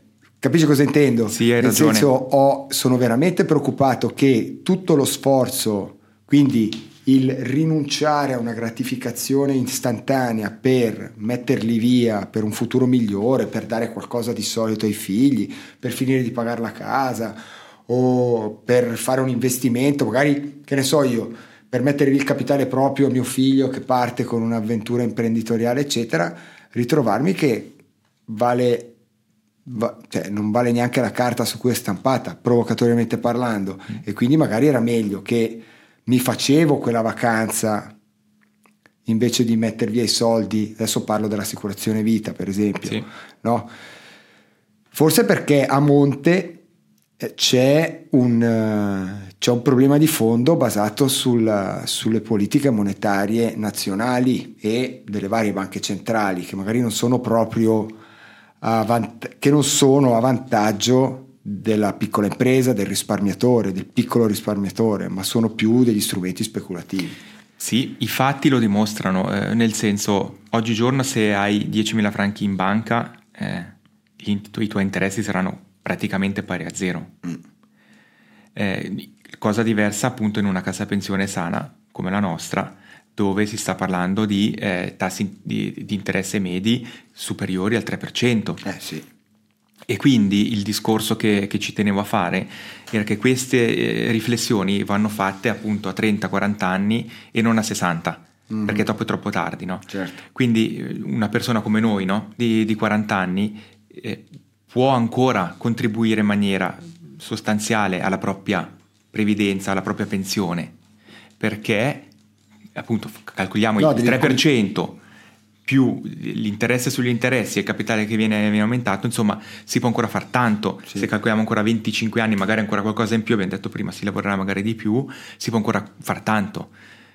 Capisci cosa intendo? Sì, hai Nel ragione. senso, ho, sono veramente preoccupato che tutto lo sforzo, quindi il rinunciare a una gratificazione istantanea per metterli via per un futuro migliore, per dare qualcosa di solito ai figli, per finire di pagare la casa o per fare un investimento, magari, che ne so io, per mettere il capitale proprio a mio figlio che parte con un'avventura imprenditoriale, eccetera, ritrovarmi che vale va, cioè, non vale neanche la carta su cui è stampata, provocatoriamente parlando, mm. e quindi magari era meglio che mi facevo quella vacanza invece di mettere via i soldi, adesso parlo dell'assicurazione vita per esempio, sì. no? Forse perché a monte eh, c'è un, uh, c'è un problema di fondo basato sul, sulle politiche monetarie nazionali e delle varie banche centrali che magari non sono proprio vant- che non sono a vantaggio della piccola impresa, del risparmiatore, del piccolo risparmiatore, ma sono più degli strumenti speculativi. Sì, i fatti lo dimostrano, eh, nel senso, oggigiorno se hai 10.000 franchi in banca, eh, i, i, tuoi interessi saranno praticamente pari a zero. Mm. Eh, cosa diversa appunto in una casa pensione sana come la nostra, dove si sta parlando di eh, tassi di, di, interesse medi superiori al 3%. Eh sì. E quindi il discorso che, che, ci tenevo a fare era che queste eh, riflessioni vanno fatte appunto a 30-40 anni e non a 60, mm-hmm. perché dopo è troppo tardi, no? Certo. Quindi eh, una persona come noi, no? di, di 40 anni, eh, può ancora contribuire in maniera sostanziale alla propria previdenza, alla propria pensione, perché appunto calcoliamo no, il 3% più l'interesse sugli interessi e il capitale che viene, viene, aumentato, insomma si può ancora fare tanto, sì. se calcoliamo ancora 25 anni, magari ancora qualcosa in più, abbiamo detto prima si lavorerà magari di più, si può ancora fare tanto.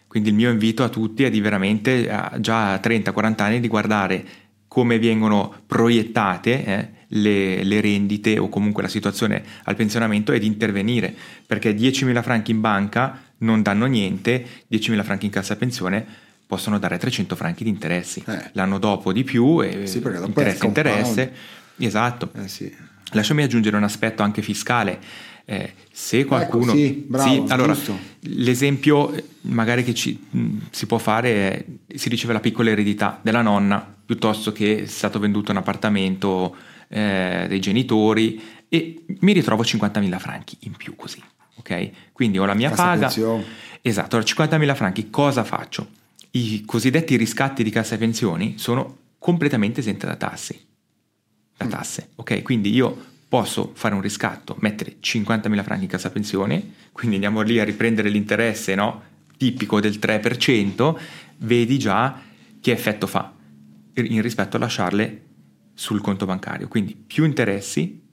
Quindi il mio invito a tutti è di veramente già a 30-40 anni di guardare come vengono proiettate eh, le, le, rendite o comunque la situazione al pensionamento e di intervenire, perché 10.000 franchi in banca non danno niente, 10.000 franchi in cassa pensione possono dare 300 franchi di interessi. Eh. L'anno dopo di più, e sì, interesse, interesse. Esatto. Eh sì. Lasciami aggiungere un aspetto anche fiscale. Eh, se ecco, qualcuno... Ecco, sì, bravo, sì, allora, l'esempio magari che ci, mh, si può fare è si riceve la piccola eredità della nonna piuttosto che è stato venduto un appartamento eh, dei genitori e mi ritrovo 50.000 franchi in più così. Ok? Quindi ho la mia Cassa paga. Pensione. Esatto, allora 50.000 franchi cosa faccio? i cosiddetti riscatti di cassa e pensioni sono completamente esenti da tassi. Da mm. tasse, ok? Quindi io posso fare un riscatto, mettere 50.000 franchi in cassa pensione, quindi andiamo lì a riprendere l'interesse no? tipico del 3%, vedi già che effetto fa in rispetto a lasciarle sul conto bancario. Quindi più interessi,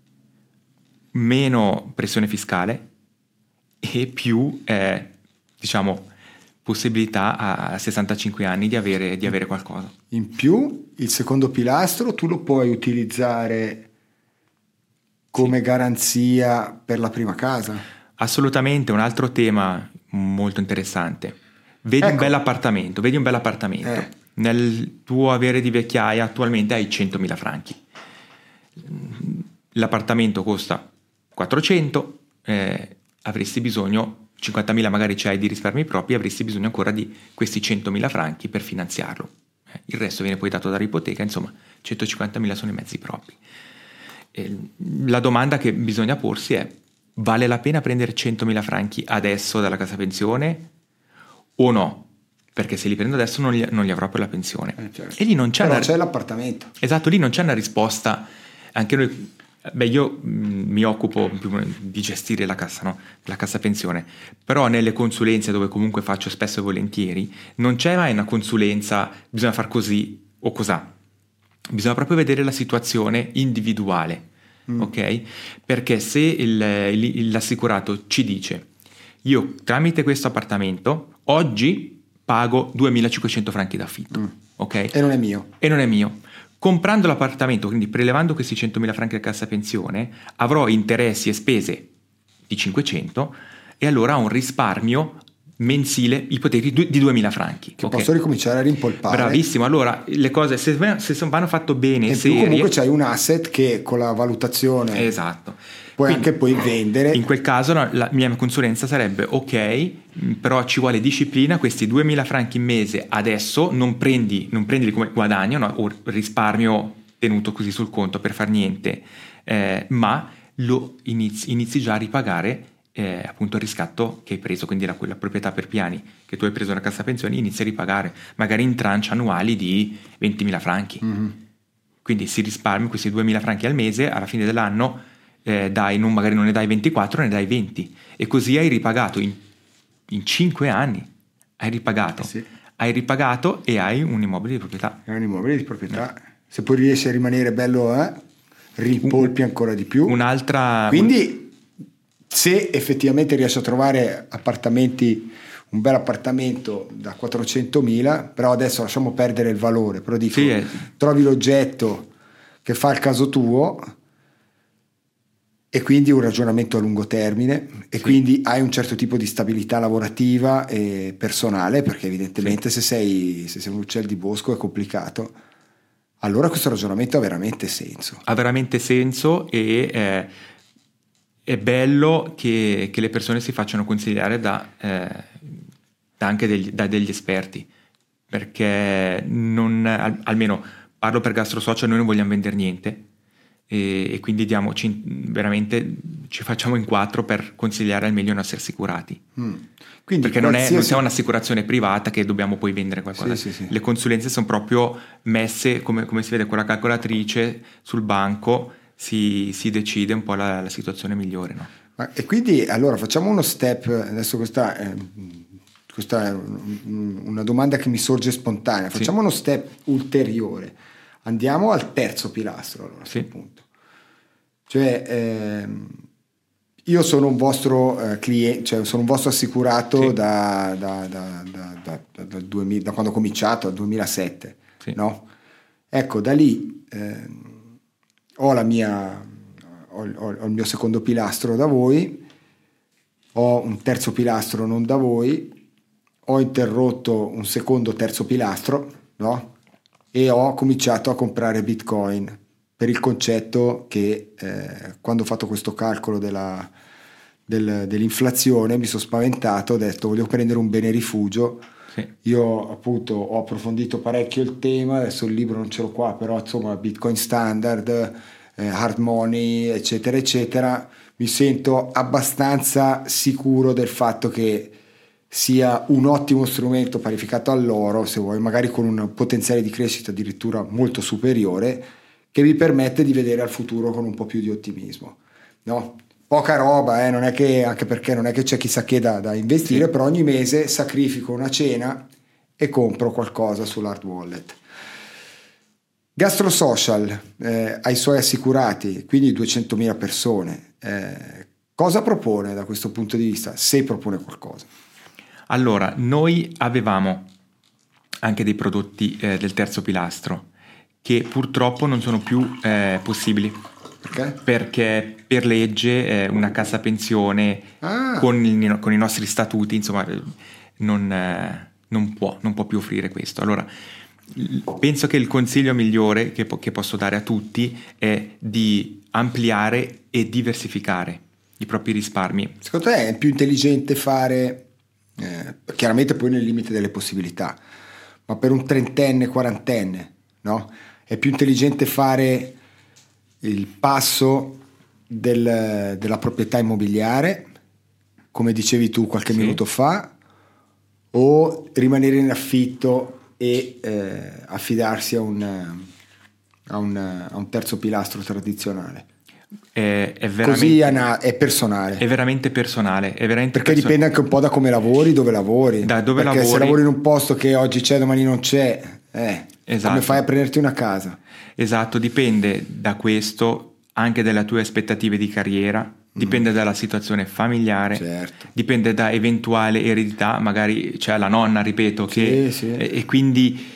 meno pressione fiscale e più, eh, diciamo, possibilità a 65 anni di avere, di avere qualcosa. In più, il secondo pilastro tu lo puoi utilizzare come sì. garanzia per la prima casa. Assolutamente, un altro tema molto interessante. Vedi ecco. un bel appartamento, vedi un bel appartamento. Eh. Nel tuo avere di vecchiaia attualmente hai 100.000 franchi. L'appartamento costa 400, eh, avresti bisogno 50.000 magari c'hai di risparmi propri, avresti bisogno ancora di questi 100.000 franchi per finanziarlo. Eh, il resto viene poi dato dall'ipoteca, insomma 150.000 sono i mezzi propri. La domanda che bisogna porsi è, vale la pena prendere 100.000 franchi adesso dalla casa pensione o no? Perché se li prendo adesso non li, non li avrò per la pensione. Eh, certo. E lì non c'è, Però una... c'è l'appartamento. Esatto, lì non c'è una risposta. Anche noi Beh, io mm, mi occupo di gestire la cassa, no? la cassa pensione, però nelle consulenze dove comunque faccio spesso e volentieri, non c'è mai una consulenza, bisogna far così o cos'ha. Bisogna proprio vedere la situazione individuale, mm. ok? Perché se il, il, l'assicurato ci dice, io tramite questo appartamento oggi pago 2500 franchi d'affitto, mm. ok? E non è mio. E non è mio Comprando l'appartamento, quindi prelevando questi 100.000 franchi da cassa pensione, avrò interessi e spese di 500 e allora ho un risparmio mensile ipotetico di 2.000 franchi. Che okay. posso ricominciare a rimpolpare. Bravissimo, allora le cose se, se vanno fatto bene, e serie, comunque c'hai un asset che con la valutazione... Esatto puoi Quindi, anche poi vendere. In quel caso no, la mia consulenza sarebbe ok, però ci vuole disciplina, questi 2000 franchi in mese adesso non prendi, non prendi come guadagno no, o risparmio tenuto così sul conto per far niente, eh, ma lo inizi, inizi, già a ripagare eh, appunto il riscatto che hai preso, quindi la, quella proprietà per piani che tu hai preso la cassa pensioni, inizi a ripagare, magari in tranche annuali di 20.000 franchi. Mm-hmm. Quindi si risparmia questi 2.000 franchi al mese, alla fine dell'anno eh, dai, non, magari non ne dai 24, ne dai 20 e così hai ripagato in, in 5 anni, hai ripagato, sì. hai ripagato e hai un immobile di proprietà. È un immobile di proprietà. No. Se poi riesci a rimanere bello, eh, ripolpi ancora di più. Un'altra... Quindi se effettivamente riesci a trovare appartamenti, un bel appartamento da 400.000, però adesso lasciamo perdere il valore, però dico, Sì, eh. trovi l'oggetto che fa il caso tuo e quindi un ragionamento a lungo termine e quindi hai un certo tipo di stabilità lavorativa e personale, perché evidentemente se, sei, se sei un uccello di bosco è complicato. Allora questo ragionamento ha veramente senso. ha veramente senso e eh, è bello che, che le persone si facciano consigliare da, eh, da anche degli, da degli esperti, perché non, al- almeno parlo per Gastro Social, noi non vogliamo vendere niente e, e quindi diamoci veramente ci facciamo in quattro per consigliare al meglio i nostri assicurati. Mm. Quindi Perché non, è, non qualsiasi- siamo un'assicurazione privata che dobbiamo poi vendere qualcosa. Sì, sì, sì. Le consulenze sono proprio messe, come, come si vede con la calcolatrice, sul banco, si, si decide un po' la, la situazione migliore. No? Ma- E quindi allora facciamo uno step, adesso questa è, questa è un- una domanda che mi sorge spontanea, facciamo uno step ulteriore, andiamo al terzo pilastro allora, a questo punto. Cioè ehm, io sono un vostro eh, cliente, cioè sono un vostro assicurato Sì. da, da- da- da- da- da- dal 2000 da quando ho cominciato, dal 2007, Sì. no? Ecco, da lì ehm, ho la mia ho, ho- ho il mio secondo pilastro da voi, ho un terzo pilastro non da voi, ho interrotto un secondo terzo pilastro, no? E ho cominciato a comprare bitcoin per il concetto che eh, quando ho fatto questo calcolo della- del- dell'inflazione mi sono spaventato, ho detto voglio prendere un bene rifugio. Sì. Io appunto ho approfondito parecchio il tema, adesso il libro non ce l'ho qua, però insomma Bitcoin standard, eh, hard money, eccetera, eccetera, mi sento abbastanza sicuro del fatto che sia un ottimo strumento parificato all'oro, se vuoi, magari con un potenziale di crescita addirittura molto superiore, che vi permette di vedere al futuro con un po' più di ottimismo. No? Poca roba, eh, non è che, anche perché non è che c'è chissà che da, da investire, Sì. però ogni mese sacrifico una cena e compro qualcosa sull'hard wallet. Gastro Social eh, ai suoi assicurati, quindi 200.000 persone, eh, cosa propone da questo punto di vista? Se propone qualcosa. Allora, noi avevamo anche dei prodotti eh, del terzo pilastro che purtroppo non sono più eh, possibili Perché? perché per legge eh, una cassa pensione Ah. con, il- con i nostri statuti insomma non, eh, non può, non può più offrire questo. Allora, penso che il consiglio migliore che, po- che posso dare a tutti è di ampliare e diversificare i propri risparmi. Secondo te è più intelligente fare, eh, chiaramente poi nel limite delle possibilità, ma per un trentenne, quarantenne, no? È più intelligente fare il passo del- della proprietà immobiliare, come dicevi tu qualche Sì. minuto fa, o rimanere in affitto e eh, affidarsi a un, a un- a un terzo pilastro tradizionale. È, è Così è, una- è personale. è veramente personale. È veramente Perché perso- dipende anche un po' da come lavori, dove lavori. Da dove Perché se lavori- lavori in un posto che oggi c'è, domani non c'è, eh, Esatto. come fai a prenderti una casa? Esatto, dipende da questo, anche dalle tue aspettative di carriera, dipende dalla situazione familiare, Mm. Certo. dipende da eventuale eredità, magari c'è la nonna, ripeto, che, sì. E, e quindi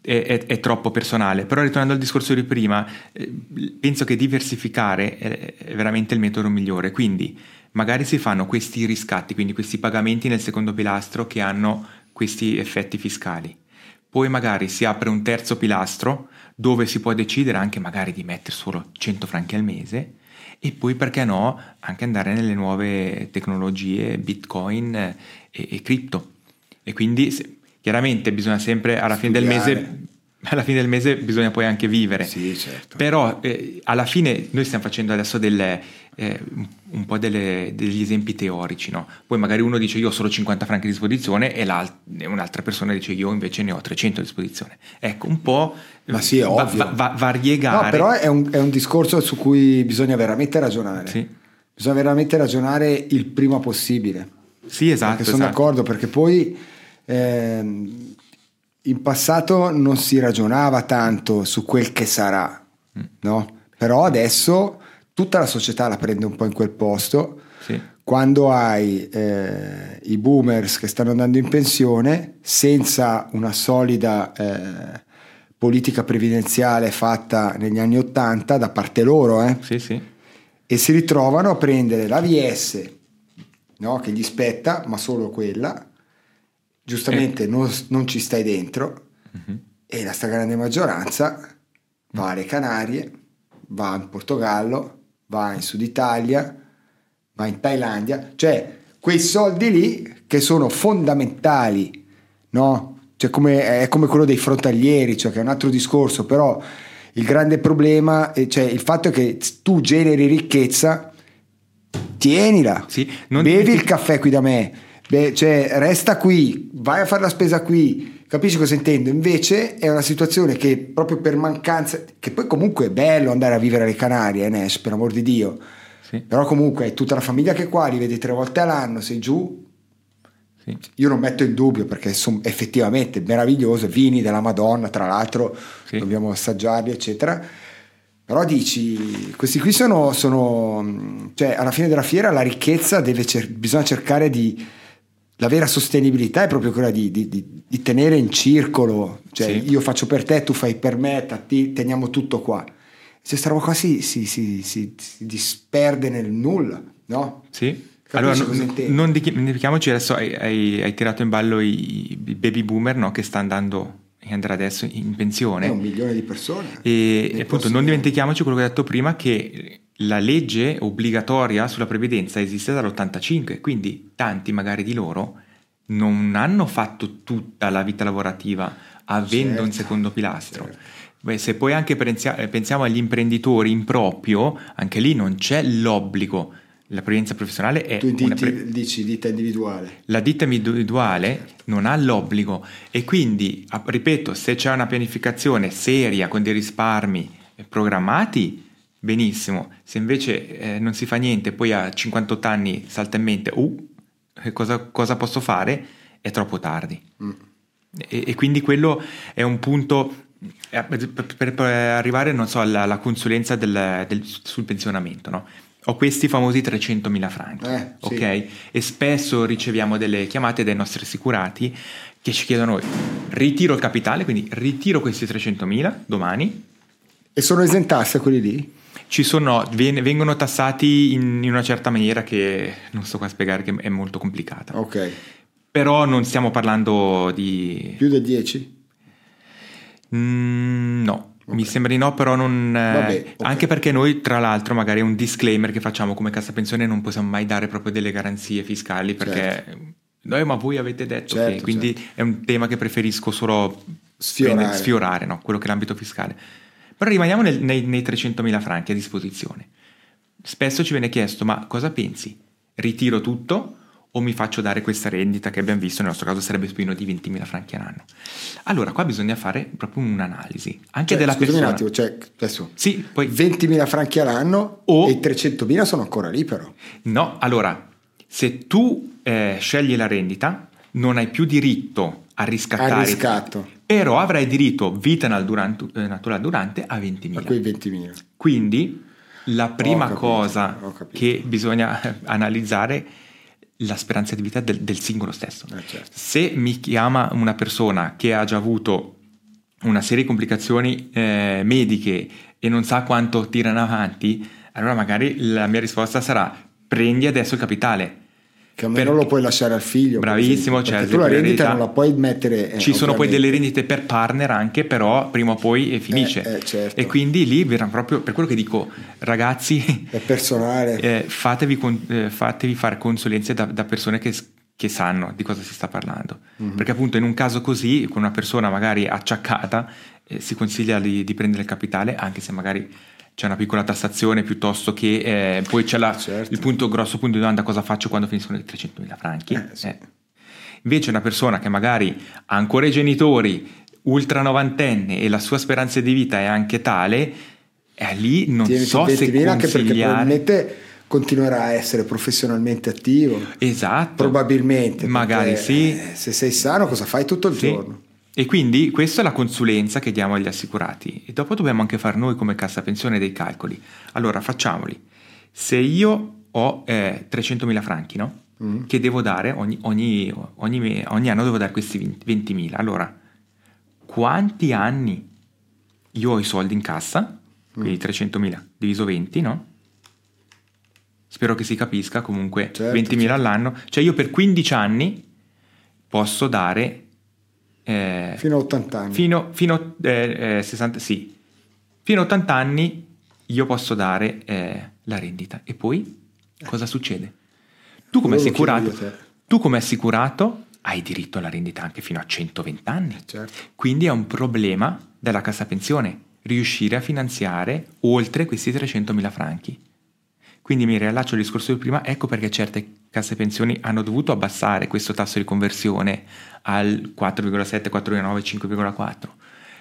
è, è- è troppo personale. Però ritornando al discorso di prima, eh, penso che diversificare è, è veramente il metodo migliore, quindi magari si fanno questi riscatti, quindi questi pagamenti nel secondo pilastro che hanno questi effetti fiscali. Poi magari si apre un terzo pilastro dove si può decidere anche magari di mettere solo 100 franchi al mese e poi perché no anche andare nelle nuove tecnologie Bitcoin e, e cripto. E quindi se- chiaramente bisogna sempre alla fine del Studiare. mese alla fine del mese bisogna poi anche vivere. Sì, certo. Però eh, alla fine noi stiamo facendo adesso delle, eh, un- po' delle- degli esempi teorici, no? Poi magari uno dice io ho solo 50 franchi a disposizione e, un'altra persona dice io invece ne ho 300 a disposizione. Ecco, un po' Ma sì, è va- ovvio. va- va- variegare. No, però è un, è un discorso su cui bisogna veramente ragionare. Sì. Bisogna veramente ragionare il prima possibile. Sì, esatto. Perché sono esatto. d'accordo, perché poi ehm, in passato non si ragionava tanto su quel che sarà, Mm. no? Però adesso tutta la società la prende un po' in quel posto Sì. quando hai eh, i boomers che stanno andando in pensione senza una solida eh, politica previdenziale fatta negli anni 80 da parte loro, eh, Sì, sì. e si ritrovano a prendere l'AVS no, che gli spetta, ma solo quella. Giustamente non, non ci stai dentro. E la stragrande maggioranza va alle Canarie, va in Portogallo, va in Sud Italia, va in Thailandia, cioè quei soldi lì che sono fondamentali, no? Cioè come, è come quello dei frontalieri, cioè che è un altro discorso, però il grande problema, è- cioè il fatto è che tu generi ricchezza, tienila, Sì, non bevi dimentichi- il caffè qui da me, Beh, cioè resta qui, vai a fare la spesa qui, capisci cosa intendo? Invece è una situazione che proprio per mancanza, che poi comunque è bello andare a vivere alle Canarie, eh, Nash, per amor di Dio, Sì, però comunque hai tutta la famiglia che è qua, li vedi tre volte all'anno, sei giù, sì. io non metto in dubbio perché sono effettivamente meravigliose, vini della Madonna, tra l'altro Sì. dobbiamo assaggiarli, eccetera. Però dici, questi qui sono, sono- cioè alla fine della fiera la ricchezza deve cer- bisogna cercare di, la vera sostenibilità è proprio quella di, di- di- di tenere in circolo, cioè Sì. io faccio per te, tu fai per me, ti- teniamo tutto qua. Se sta roba qua si, si- si- si- disperde nel nulla, no? Sì. Capisci Allora, non, non di- dimentichiamoci adesso hai, hai- hai tirato in ballo i, i baby boomer no, che sta andando e andrà adesso in pensione. È un milione di persone. E appunto non dimentichiamoci quello che ho detto prima che la legge obbligatoria sulla previdenza esiste dall'85, quindi tanti magari di loro non hanno fatto tutta la vita lavorativa avendo Certo, un secondo pilastro. certo. Beh, se poi anche eh, pensiamo agli imprenditori in proprio, anche lì non c'è l'obbligo. La previdenza professionale è Tu dici, pre- dici ditta individuale. la ditta individuale non ha l'obbligo e quindi, ripeto, se c'è una pianificazione seria con dei risparmi programmati, benissimo. Se invece eh, non si fa niente, poi a 58 anni salta in mente, uh, cosa, cosa posso fare? È troppo tardi. Mm. E, e quindi quello è un punto eh, per, per- arrivare, non so, alla, alla consulenza del- del- sul pensionamento, no? Ho questi famosi 300.000 franchi, Eh, sì. ok? E spesso riceviamo delle chiamate dai nostri assicurati che ci chiedono ritiro il capitale, quindi ritiro questi 300.000 domani. E sono esentasse quelli lì? Ci sono, ven- vengono tassati in, in una certa maniera che non sto qua a spiegare, che è molto complicata. Ok. Però non stiamo parlando di... Più del 10? Mm, no, mi sembra di no, però non... eh, Vabbè, ok. Anche perché noi, tra l'altro, magari è un disclaimer che facciamo come cassa pensione, non possiamo mai dare proprio delle garanzie fiscali perché... Noi, ma voi avete detto Certo, che... Quindi certo. è un tema che preferisco solo Sfiorare. sfiorare, no? quello che è l'ambito fiscale. Però rimaniamo nel- nei, nei 300.000 franchi a disposizione. Spesso ci viene chiesto, ma cosa pensi? Ritiro tutto o mi faccio dare questa rendita che abbiamo visto, nel nostro caso sarebbe più o meno di 20.000 franchi all'anno? Allora, qua bisogna fare proprio un'analisi, anche Cioè, della persona. un attimo, cioè, adesso Sì, poi 20.000 franchi all'anno O- e i 300.000 sono ancora lì però. No, allora, se tu eh, scegli la rendita, non hai più diritto a riscattare. Al riscatto. Però avrai diritto vita eh, naturale durante a 20.000. A quei 20.000. Quindi la prima capito, cosa che bisogna analizzare è la speranza di vita del, del singolo stesso. Eh, certo. Se mi chiama una persona che ha già avuto una serie di complicazioni eh, mediche e non sa quanto tirano avanti, allora magari la mia risposta sarà prendi adesso il capitale. Che almeno Per- lo puoi lasciare al figlio. Bravissimo, certo. Perché tu la rendita non la puoi mettere. eh, Ci sono poi delle rendite per partner anche, però prima o poi eh, finisce. Eh, eh, certo. E quindi lì verrà proprio per quello che dico, ragazzi, È personale. eh, fatevi, con- eh, fatevi fare consulenze da, da persone che, che sanno di cosa si sta parlando. Mhm. Perché appunto in un caso così, con una persona magari acciaccata, si consiglia di, di prendere il capitale, anche se magari c'è una piccola tassazione piuttosto che eh, poi c'è la- Certo. il punto grosso punto di domanda cosa faccio quando finiscono i 300.000 franchi. Eh, sì. Eh. Invece una persona che magari ha ancora i genitori ultra novantenne e la sua speranza di vita è anche tale, è lì non Tieniti so se 20.000 anche perché consigliare. probabilmente continuerà a essere professionalmente attivo. Esatto. Probabilmente. Magari sì. eh, se sei sano cosa fai tutto il Sì. giorno? E quindi questa è la consulenza che diamo agli assicurati e dopo dobbiamo anche fare noi come cassa pensione dei calcoli. Allora facciamoli. Se io ho eh, 300.000 franchi, no? Mm. Che devo dare ogni, ogni, ogni, ogni anno devo dare questi 20 20.000. Allora, quanti anni io ho i soldi in cassa? Quindi 300.000 diviso 20, no? Spero che si capisca comunque Certo, 20.000 certo. all'anno. Cioè io per 15 anni posso dare... eh, Fino a 80 anni. Fino, fino eh, eh, 60, sì. Fino a 80 anni io posso dare eh, la rendita. E poi cosa succede? Tu come, assicurato, a tu come assicurato hai diritto alla rendita anche fino a 120 anni. Certo. Quindi è un problema della cassa pensione riuscire a finanziare oltre questi 300.000 franchi. Quindi mi riallaccio al discorso di prima, ecco perché certe casse pensioni hanno dovuto abbassare questo tasso di conversione al 4,7, 4,9, 5,4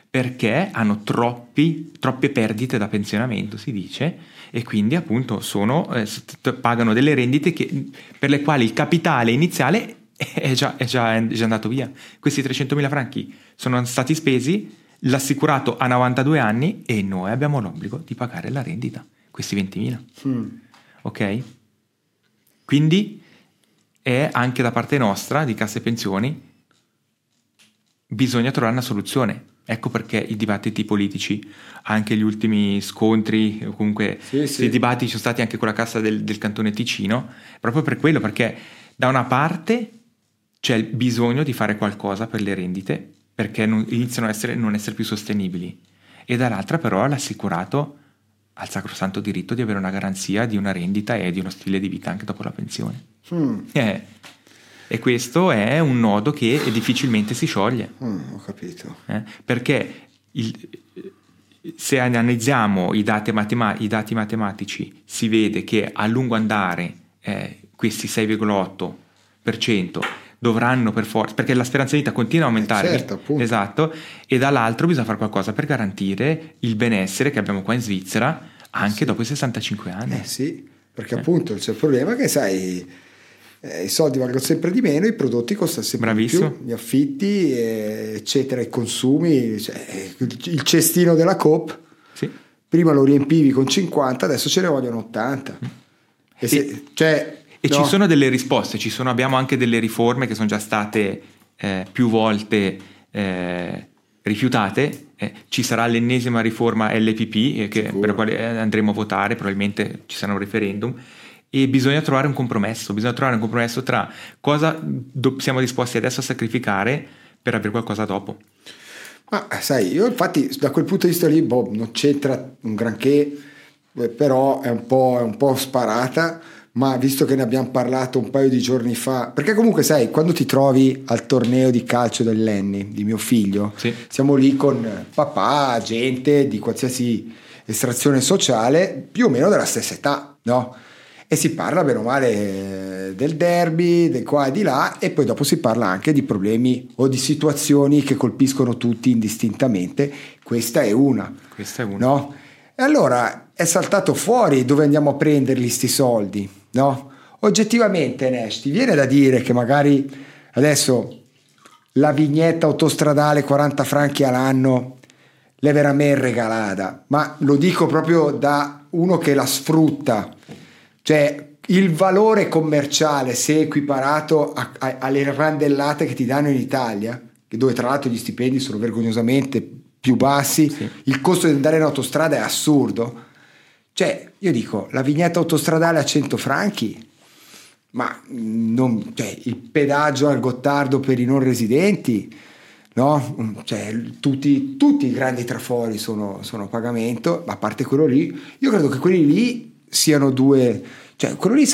perché hanno troppi, troppe perdite da pensionamento, si dice, e quindi appunto sono, eh, pagano delle rendite che- per le quali il capitale iniziale è già, è già- è già andato via. Questi 300.000 franchi sono stati spesi, l'assicurato ha 92 anni e noi abbiamo l'obbligo di pagare la rendita, questi 20.000 Mm. Ok? Quindi è anche da parte nostra, di Casse Pensioni, bisogna trovare una soluzione. Ecco perché i dibattiti politici, anche gli ultimi scontri, o comunque Sì, sì. i dibattiti sono stati anche con la Cassa del, del Cantone Ticino, proprio per quello, perché da una parte c'è il bisogno di fare qualcosa per le rendite, perché non- iniziano a essere, non essere più sostenibili, e dall'altra però l'assicurato ha il sacrosanto diritto di avere una garanzia di una rendita e di uno stile di vita anche dopo la pensione. Mm. Eh, e questo è un nodo che difficilmente si scioglie, Mm, ho capito. eh, perché il- se analizziamo i dati, matema- i dati matematici si vede che a lungo andare eh, questi 6,8% dovranno per forza, perché la speranza di vita continua a aumentare, Eh, certo, appunto. esatto, e dall'altro bisogna fare qualcosa per garantire il benessere che abbiamo qua in Svizzera anche dopo i 65 anni. Eh sì, perché appunto c'è il problema che sai, eh, i soldi valgono sempre di meno, i prodotti costano sempre Bravissimo. di più, gli affitti, eh, eccetera, i consumi, cioè, eh, il cestino della Coop, Sì. prima lo riempivi con 50, adesso ce ne vogliono 80. E, se- E- cioè, E no, ci sono delle risposte, ci sono- abbiamo anche delle riforme che sono già state eh, più volte eh, rifiutate. Eh, ci sarà l'ennesima riforma LPP eh, che- per la quale eh, andremo a votare, probabilmente ci sarà un referendum. E bisogna trovare un compromesso, bisogna trovare un compromesso tra cosa do- siamo disposti adesso a sacrificare per avere qualcosa dopo. Ma sai, io infatti da quel punto di vista lì boh, non c'entra un granché, eh, però è un, po', è un po' sparata, ma visto che ne abbiamo parlato un paio di giorni fa, perché comunque sai, quando ti trovi al torneo di calcio dell'Enni, di mio figlio, Sì. siamo lì con papà, gente di qualsiasi estrazione sociale, più o meno della stessa età, no? E si parla bene o male eh, del derby, del qua e di là, e poi dopo si parla anche di problemi o di situazioni che colpiscono tutti indistintamente. Questa è una, Questa è una. no? E allora è saltato fuori dove andiamo a prenderli sti soldi, no? Oggettivamente, Nash, ti viene da dire che magari adesso la vignetta autostradale 40 franchi all'anno l'è veramente regalata, ma lo dico proprio da uno che la sfrutta, cioè il valore commerciale se equiparato a- a- alle randellate che ti danno in Italia, che dove tra l'altro gli stipendi sono vergognosamente più bassi, Sì. il costo di andare in autostrada è assurdo. Cioè, io dico, la vignetta autostradale a 100 franchi, ma non- cioè, il pedaggio al Gottardo per i non residenti, no? Cioè, tutti, tutti i grandi trafori sono, sono a pagamento, ma a parte quello lì, io credo che quelli lì siano due, cioè quello lì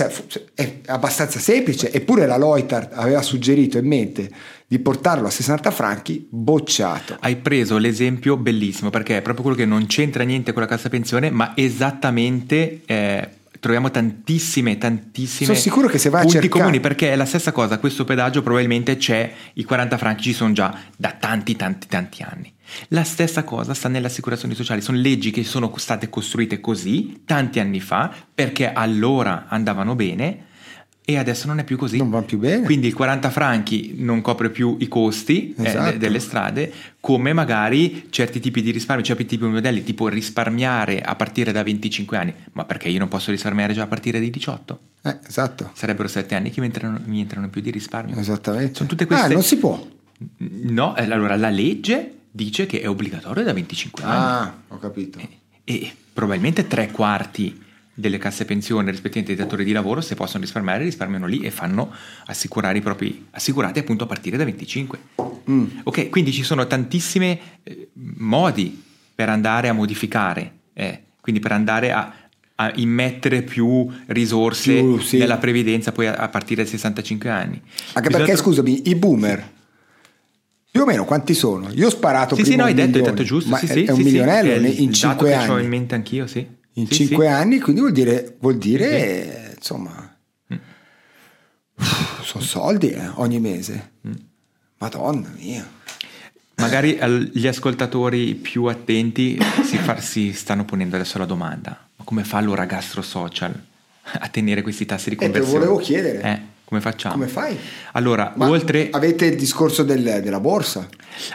è abbastanza semplice, eppure la Loitar aveva suggerito in mente di portarlo a 60 franchi, bocciato. Hai preso l'esempio bellissimo perché è proprio quello che non c'entra niente con la cassa pensione, ma esattamente eh, troviamo tantissime, tantissime Sono sicuro che se vai a cercare- comuni perché è la stessa cosa. Questo pedaggio probabilmente c'è, i 40 franchi ci sono già da tanti, tanti, tanti anni. La stessa cosa sta nelle assicurazioni sociali, sono leggi che sono state costruite così tanti anni fa perché allora andavano bene. e adesso non è più così. Non va più bene. Quindi il 40 franchi non copre più i costi eh, Esatto. de- delle strade, come magari certi tipi di risparmio, certi tipi di modelli, tipo risparmiare a partire da 25 anni. Ma perché io non posso risparmiare già a partire dai 18? Eh, esatto, Sarebbero 7 anni che mi entrano, mi entrano più di risparmio. esattamente. Sono tutte queste- Ah, non si può. No, eh, allora la legge dice che è obbligatorio da 25 anni. Ah, ho capito. e probabilmente tre quarti delle casse pensione rispettivamente dei datori di lavoro se possono risparmiare risparmiano lì e fanno assicurare i propri assicurati appunto a partire da 25 Mm. ok quindi ci sono tantissimi eh, modi per andare a modificare eh, quindi per andare a, a immettere più risorse Più, sì. nella previdenza poi a, a partire dai 65 anni Anche Bisogna perché, tro- scusami, i boomer, più o meno quanti sono? Io ho sparato sì prima sì no hai detto, hai milione, detto giusto sì, è, sì, è un sì, sì, milionello il- in 5 che ho in anni. mente anch'io sì In Sì, 5 sì. anni, quindi vuol dire, vuol dire insomma, Mm. sono soldi eh, ogni mese. Mm. Madonna mia. Magari gli ascoltatori più attenti si, fa- si stanno ponendo adesso la domanda: ma come fa allora Gastro Social a tenere questi tassi di Eh, te lo conversione? volevo chiedere. Eh, come facciamo? Come fai? Allora, Ma oltre. avete il discorso del- della borsa?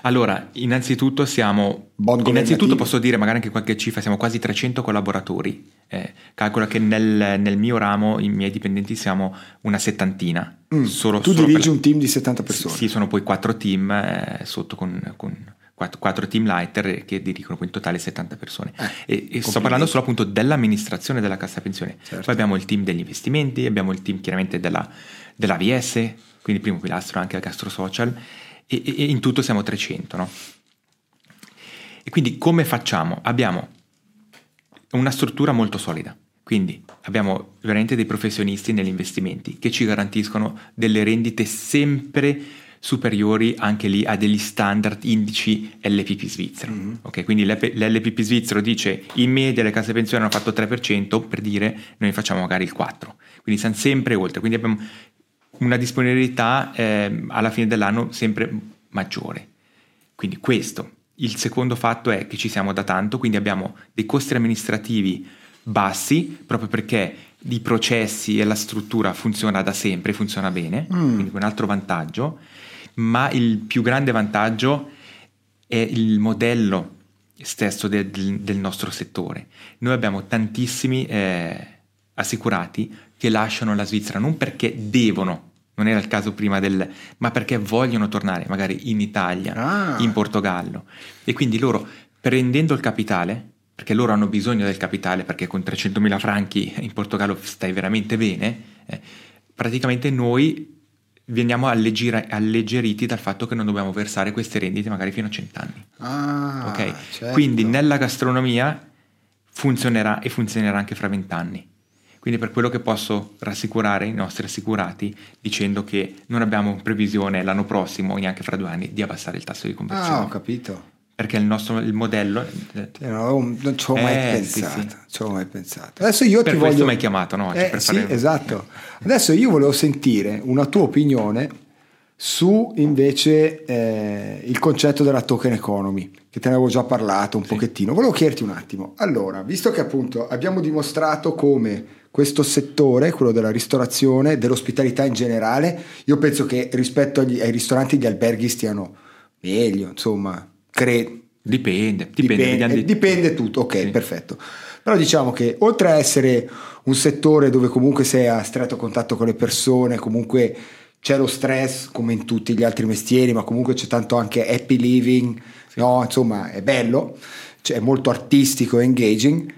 Allora, innanzitutto siamo. Innanzitutto posso dire magari anche qualche cifra, siamo quasi 300 collaboratori. Eh, calcola che nel, nel mio ramo, i miei dipendenti, siamo una settantina. Mm. Solo- tu solo per dirigi la- un team di 70 persone. Sì, sono poi quattro team eh, sotto con, con quattro, quattro team lighter che dirigono in totale 70 persone. Eh, e, e sto parlando solo appunto dell'amministrazione della cassa pensione. Certo. Poi abbiamo il team degli investimenti, abbiamo il team chiaramente della, dell'AVS, quindi primo pilastro anche al Castro Social, e, e- e in tutto siamo 300. No? E quindi come facciamo? Abbiamo una struttura molto solida. Quindi abbiamo veramente dei professionisti negli investimenti che ci garantiscono delle rendite sempre superiori anche lì a degli standard indici LPP svizzero. Ok, Quindi l'P- l'LPP svizzero dice in media le case pensione hanno fatto 3%, per dire noi facciamo magari il 4%, quindi siamo sempre oltre, quindi abbiamo una disponibilità ehm, alla fine dell'anno sempre maggiore. Quindi questo. Il secondo fatto è che ci siamo da tanto, quindi abbiamo dei costi amministrativi bassi, proprio perché i processi e la struttura funziona da sempre, funziona bene, Mm. quindi un altro vantaggio, ma il più grande vantaggio è il modello stesso del, del- nostro settore. Noi abbiamo tantissimi eh, assicurati che lasciano la Svizzera non perché devono, non era il caso prima del, ma perché vogliono tornare magari in Italia, Ah. in Portogallo. E quindi loro prendendo il capitale, perché loro hanno bisogno del capitale perché con 300.000 franchi in Portogallo stai veramente bene, eh, praticamente noi veniamo alleggira- alleggeriti dal fatto che non dobbiamo versare queste rendite magari fino a 100 anni. Ah, ok? certo. Quindi nella gastronomia funzionerà e funzionerà anche fra 20 anni. Quindi per quello che posso rassicurare i nostri assicurati dicendo che non abbiamo previsione l'anno prossimo o neanche fra due anni di abbassare il tasso di conversione. Ah, ho capito. Perché il nostro il modello eh, Eh, no, non ci ho mai Eh, sì, pensato. sì. ci ho mai pensato. Adesso io Per ti questo voglio... mi hai chiamato, no, Eh, sì, fare- esatto. Adesso io volevo sentire una tua opinione su invece eh, il concetto della token economy, che te ne avevo già parlato un pochettino. Volevo chiederti un attimo. Allora, visto che appunto abbiamo dimostrato come questo settore, quello della ristorazione, dell'ospitalità in generale, io penso che rispetto agli- ai ristoranti gli alberghi stiano meglio, insomma, credo. dipende, dipende, Dipende, dipende tutto, ok, Sì. perfetto. Però diciamo che oltre a essere un settore dove comunque sei a stretto contatto con le persone, comunque c'è lo stress come in tutti gli altri mestieri, ma comunque c'è tanto anche happy living, no? insomma è bello, cioè, è molto artistico e engaging,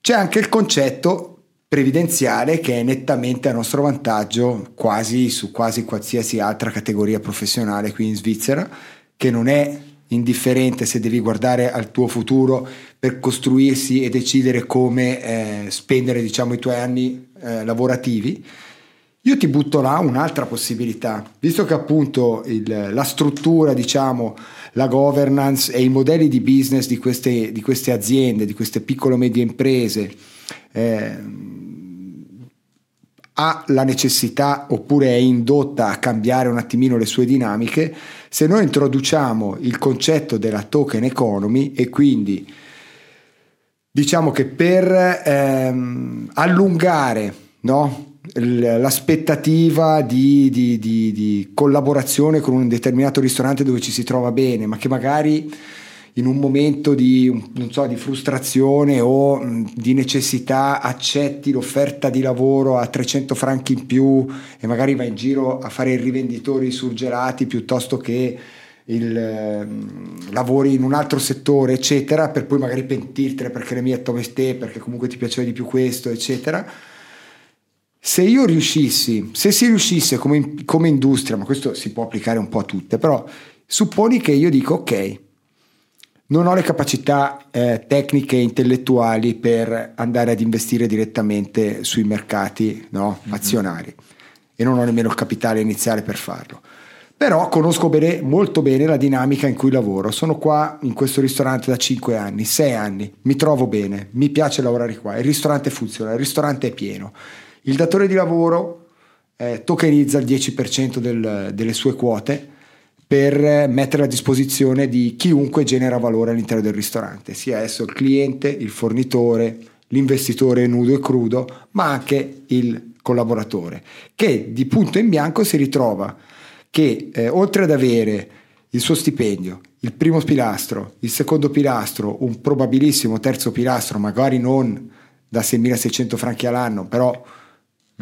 c'è anche il concetto previdenziale che è nettamente a nostro vantaggio quasi su quasi qualsiasi altra categoria professionale qui in Svizzera, che non è indifferente se devi guardare al tuo futuro per costruirsi e decidere come eh, spendere diciamo i tuoi anni eh, lavorativi. Io ti butto là un'altra possibilità, visto che appunto il- la struttura, diciamo, la governance e i modelli di business di queste, di queste aziende, di queste piccole e medie imprese, eh, ha la necessità oppure è indotta a cambiare un attimino le sue dinamiche, se noi introduciamo il concetto della token economy e quindi diciamo che per ehm, allungare no? l'aspettativa di, di, di, di, collaborazione con un determinato ristorante dove ci si trova bene, ma che magari in un momento di, so, di frustrazione o di necessità accetti l'offerta di lavoro a 300 franchi in più e magari vai in giro a fare i rivenditori surgelati piuttosto che il, eh, lavori in un altro settore, eccetera, per poi magari pentirtene perché le mie te, perché comunque ti piaceva di più questo, eccetera. Se io riuscissi, se si riuscisse come, come industria, ma questo si può applicare un po' a tutte, però supponi che io dico ok, non ho le capacità eh, tecniche e intellettuali per andare ad investire direttamente sui mercati no, mm-hmm. azionari e non ho nemmeno il capitale iniziale per farlo però conosco bene, molto bene la dinamica in cui lavoro. Sono qua in questo ristorante da 5 anni, 6 anni, mi trovo bene, mi piace lavorare qua, il ristorante funziona, il ristorante è pieno. Il datore di lavoro eh, tokenizza il 10% del, delle sue quote per mettere a disposizione di chiunque genera valore all'interno del ristorante, sia esso il cliente, il fornitore, l'investitore nudo e crudo, ma anche il collaboratore, che di punto in bianco si ritrova che eh, oltre ad avere il suo stipendio, il primo pilastro, il secondo pilastro, un probabilissimo terzo pilastro, magari non da 6.600 franchi all'anno, però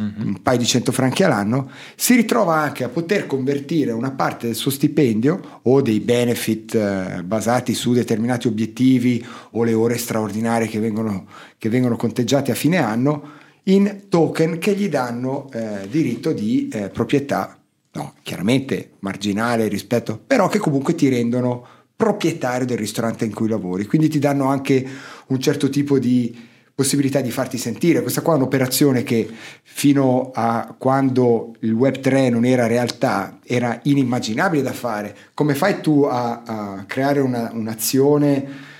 mm-hmm. un paio di 100 franchi all'anno, si ritrova anche a poter convertire una parte del suo stipendio o dei benefit eh, basati su determinati obiettivi o le ore straordinarie che vengono, che vengono conteggiate a fine anno in token che gli danno eh, diritto di eh, proprietà no, chiaramente marginale rispetto, però che comunque ti rendono proprietario del ristorante in cui lavori, quindi ti danno anche un certo tipo di possibilità di farti sentire. Questa qua è un'operazione che fino a quando il Web 3 non era realtà era inimmaginabile da fare. Come fai tu a, a creare una, un'azione?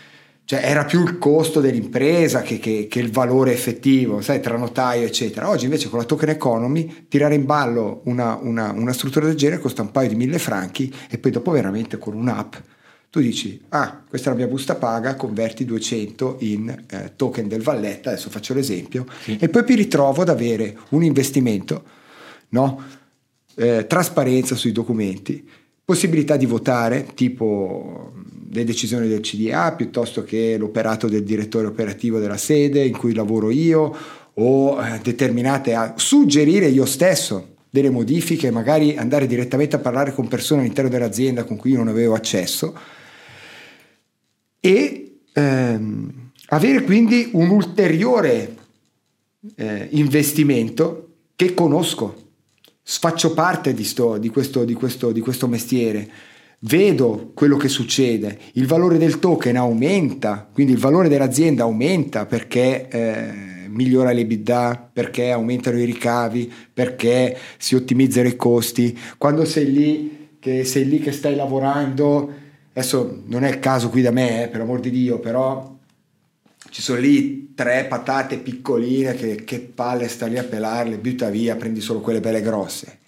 Cioè era più il costo dell'impresa che, che, che, il valore effettivo, sai, tra notaio, eccetera. Oggi invece con la token economy tirare in ballo una, una, una struttura del genere costa un paio di mille franchi e poi dopo veramente con un'app tu dici, ah, questa è la mia busta paga, converti 200 in eh, token del Valletta, adesso faccio l'esempio, sì. e poi mi ritrovo ad avere un investimento, no? eh, trasparenza sui documenti, possibilità di votare, tipo le decisioni del CDA piuttosto che l'operato del direttore operativo della sede in cui lavoro io o eh, determinate a suggerire io stesso delle modifiche, magari andare direttamente a parlare con persone all'interno dell'azienda con cui io non avevo accesso e ehm, avere quindi un ulteriore eh, investimento che conosco, faccio parte di, sto, di, questo, di, questo, di questo mestiere. Vedo quello che succede, il valore del token aumenta, quindi il valore dell'azienda aumenta perché eh, migliora l'EBITDA, perché aumentano i ricavi, perché si ottimizzano i costi. Quando sei lì che, sei lì che stai lavorando, adesso non è il caso qui da me, eh, per amor di Dio, però ci sono lì tre patate piccoline che, che palle sta lì a pelarle, butta via, prendi solo quelle belle grosse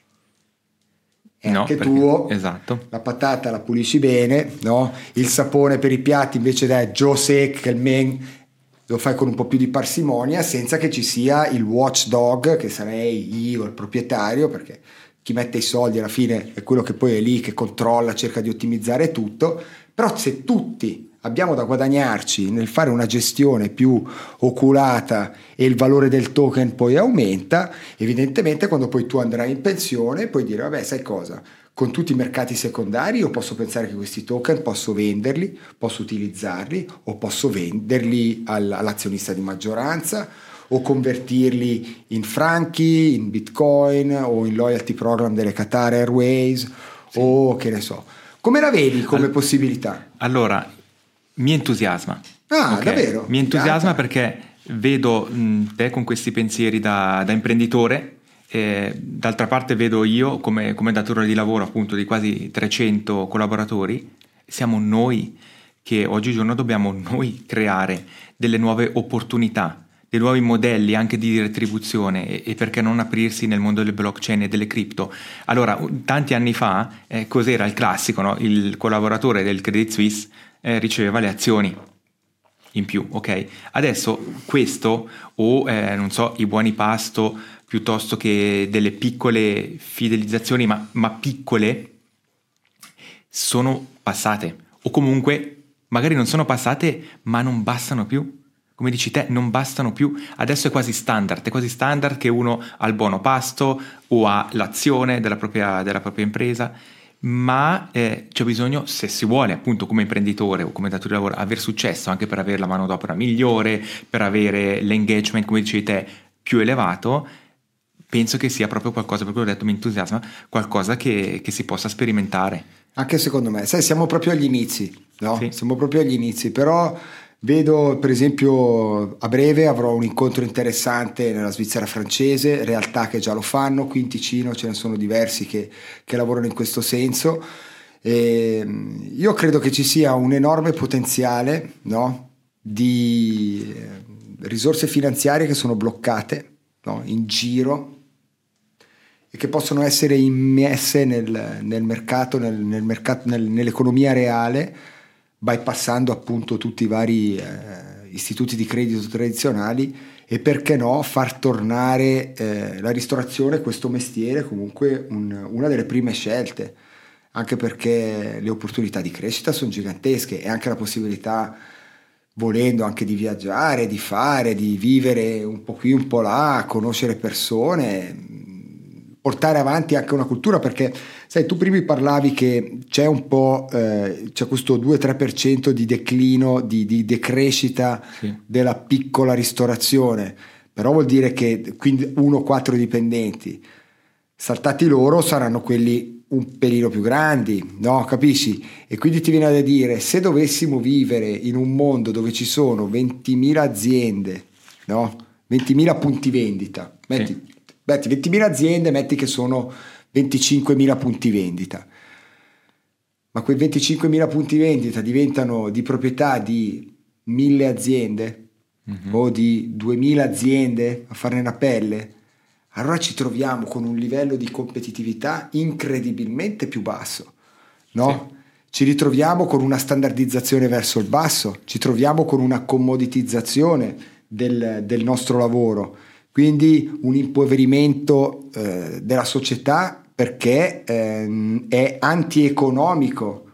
è no, anche perché, tuo. Esatto. La patata la pulisci bene, no? Il sapone per i piatti invece da Joe Sec, che è il main, lo fai con un po' più di parsimonia, senza che ci sia il watchdog, che sarei io, il proprietario, perché chi mette i soldi alla fine è quello che poi è lì, che controlla, cerca di ottimizzare tutto. Però se tutti abbiamo da guadagnarci nel fare una gestione più oculata e il valore del token poi aumenta, evidentemente quando poi tu andrai in pensione puoi dire vabbè sai cosa, con tutti i mercati secondari io posso pensare che questi token posso venderli, posso utilizzarli o posso venderli all'azionista di maggioranza o convertirli in franchi, in bitcoin o in loyalty program delle Qatar Airways sì. o che ne so. Come la vedi come All- possibilità? Allora, mi entusiasma. Ah, okay? davvero? Mi entusiasma perché vedo mh, te con questi pensieri da, da imprenditore. E d'altra parte vedo io come, come datore di lavoro appunto di quasi 300 collaboratori, siamo noi che oggigiorno dobbiamo noi creare delle nuove opportunità, dei nuovi modelli anche di retribuzione e, e, perché non aprirsi nel mondo delle blockchain e delle cripto. Allora, tanti anni fa, eh, cos'era il classico? No? Il collaboratore del Credit Suisse eh, riceveva le azioni in più, ok? Adesso questo o eh, non so, i buoni pasto piuttosto che delle piccole fidelizzazioni, ma, ma piccole, sono passate. O comunque magari non sono passate, ma non bastano più. Come dici te, non bastano più. Adesso è quasi standard, è quasi standard che uno ha il buono pasto o ha l'azione della propria, della propria impresa ma eh, c'è bisogno, se si vuole appunto come imprenditore o come datore di lavoro, avere successo anche per avere la manodopera migliore, per avere l'engagement, come dicevi te, più elevato, penso che sia proprio qualcosa, per quello ho detto mi entusiasma, qualcosa che, che si possa sperimentare. Anche secondo me, sai, siamo proprio agli inizi, no? Sì. Siamo proprio agli inizi, però Vedo per esempio a breve avrò un incontro interessante nella Svizzera francese, realtà che già lo fanno, qui in Ticino ce ne sono diversi che, che lavorano in questo senso. E io credo che ci sia un enorme potenziale no? di eh, risorse finanziarie che sono bloccate no? in giro e che possono essere immesse nel, nel mercato, nel, nel mercato nell'economia reale bypassando appunto tutti i vari eh, istituti di credito tradizionali e perché no far tornare eh, la ristorazione, questo mestiere comunque un, una delle prime scelte, anche perché le opportunità di crescita sono gigantesche e anche la possibilità volendo anche di viaggiare, di fare, di vivere un po' qui, un po' là, conoscere persone, portare avanti anche una cultura perché sai tu prima parlavi che c'è un po' eh, c'è questo 2-3% di declino di, di decrescita sì. della piccola ristorazione però vuol dire che quindi 1-4 dipendenti saltati loro saranno quelli un pelino più grandi, no? Capisci? E quindi ti viene da dire, se dovessimo vivere in un mondo dove ci sono 20.000 aziende, no? 20.000 punti vendita, metti, sì metti 20.000 aziende, metti che sono 25.000 punti vendita. Ma quei 25.000 punti vendita diventano di proprietà di 1.000 aziende mm-hmm. o di 2.000 aziende a farne una pelle. Allora ci troviamo con un livello di competitività incredibilmente più basso, no? Sì. Ci ritroviamo con una standardizzazione verso il basso, ci troviamo con una commoditizzazione del, del nostro lavoro quindi un impoverimento eh, della società perché eh, è antieconomico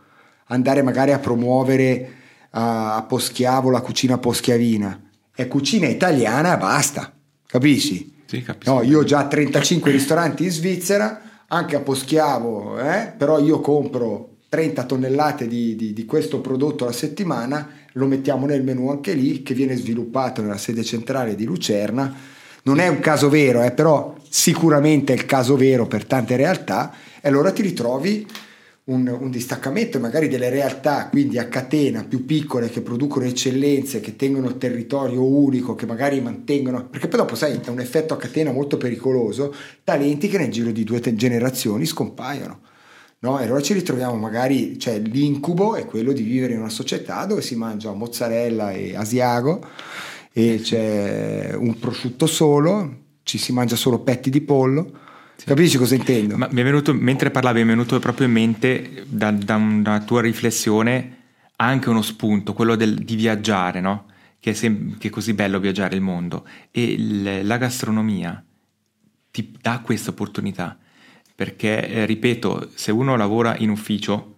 andare magari a promuovere a, a Poschiavo la cucina poschiavina. È cucina italiana, basta, capisci? Sì. No, io ho già 35 ristoranti in Svizzera, anche a Poschiavo, eh? però io compro 30 tonnellate di, di, di, questo prodotto alla settimana, lo mettiamo nel menu anche lì, che viene sviluppato nella sede centrale di Lucerna non è un caso vero, eh, però sicuramente è il caso vero per tante realtà, e allora ti ritrovi un, un, distaccamento magari delle realtà, quindi a catena più piccole che producono eccellenze, che tengono il territorio unico, che magari mantengono, perché poi dopo sai, è un effetto a catena molto pericoloso, talenti che nel giro di due generazioni scompaiono. No? E allora ci ritroviamo magari, cioè l'incubo è quello di vivere in una società dove si mangia mozzarella e asiago e c'è un prosciutto solo, ci si mangia solo petti di pollo. Sì. Capisci cosa intendo? Ma mi è venuto, mentre parlavi, mi è venuto proprio in mente da, da una tua riflessione anche uno spunto, quello del, di viaggiare, no? Che è, sem- che è, così bello viaggiare il mondo. E l- la gastronomia ti dà questa opportunità. Perché, eh, ripeto, se uno lavora in ufficio,